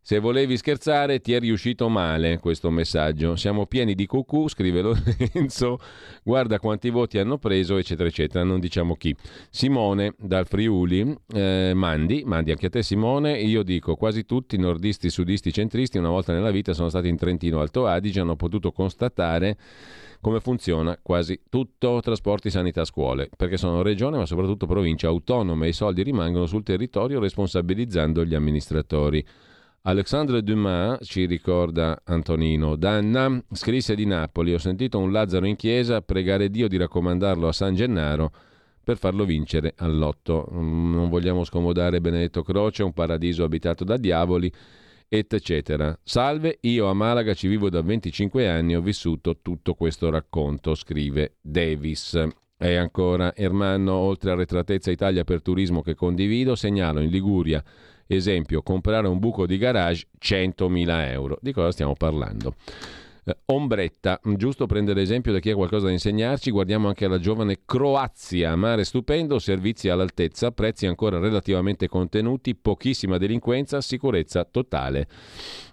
se volevi scherzare, ti è riuscito male questo messaggio. Siamo pieni di cucù, scrive Lorenzo. Guarda quanti voti hanno preso, eccetera, eccetera. Non diciamo chi. Simone dal Friuli, eh, mandi, mandi anche a te Simone. Io dico quasi tutti, nordisti, sudisti, centristi, una volta nella vita sono stati in Trentino Alto Adige, hanno potuto constatare come funziona quasi tutto, trasporti, sanità, scuole, perché sono regione ma soprattutto province autonome i soldi rimangono sul territorio responsabilizzando gli amministratori. Alexandre Dumas, ci ricorda Antonino Danna, scrisse di Napoli, ho sentito un Lazzaro in chiesa pregare Dio di raccomandarlo a San Gennaro per farlo vincere all'otto. Non vogliamo scomodare Benedetto Croce, un paradiso abitato da diavoli, eccetera. Salve, io a Malaga ci vivo da 25 anni, ho vissuto tutto questo racconto, scrive Davis. E ancora Ermanno, oltre a Retratezza Italia per Turismo che condivido, segnalo in Liguria Esempio, comprare un buco di garage 100.000 euro. Di cosa stiamo parlando? Eh, ombretta, giusto prendere esempio da chi ha qualcosa da insegnarci, guardiamo anche alla giovane Croazia, mare stupendo, servizi all'altezza, prezzi ancora relativamente contenuti, pochissima delinquenza, sicurezza totale.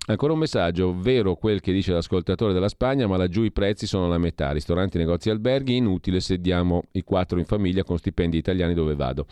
Ancora un messaggio, vero quel che dice l'ascoltatore della Spagna, ma laggiù i prezzi sono la metà, ristoranti, negozi, alberghi, inutile se diamo i quattro in famiglia con stipendi italiani dove vado.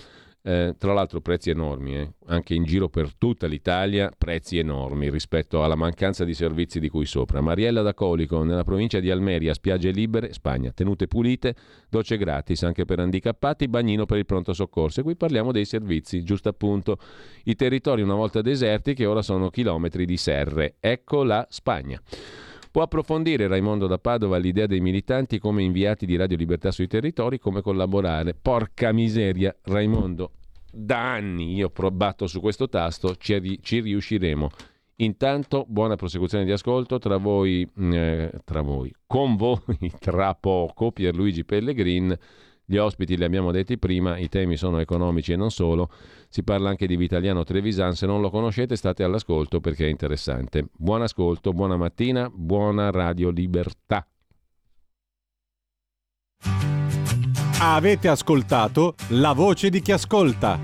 Eh, tra l'altro prezzi enormi, eh. anche in giro per tutta l'Italia prezzi enormi rispetto alla mancanza di servizi di cui sopra. Mariella da Colico, nella provincia di Almeria, spiagge libere, Spagna, tenute pulite, docce gratis anche per handicappati, bagnino per il pronto soccorso. E qui parliamo dei servizi, giusto appunto, i territori una volta deserti che ora sono chilometri di serre. Ecco la Spagna. Può approfondire Raimondo da Padova l'idea dei militanti come inviati di Radio Libertà sui territori, come collaborare. Porca miseria, Raimondo, da anni io ho provato su questo tasto, ci, ci riusciremo. Intanto, buona prosecuzione di ascolto tra voi, eh, tra voi, con voi tra poco, Pierluigi Pellegrin. Gli ospiti li abbiamo detti prima, i temi sono economici e non solo. Si parla anche di Vitaliano Trevisan, se non lo conoscete state all'ascolto perché è interessante. Buon ascolto, buona mattina, buona Radio Libertà. Avete ascoltato la voce di chi ascolta.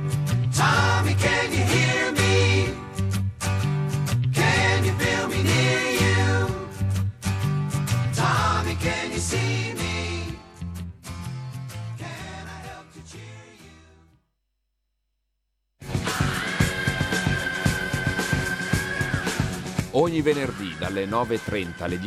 Ogni venerdì dalle 9.30 alle 10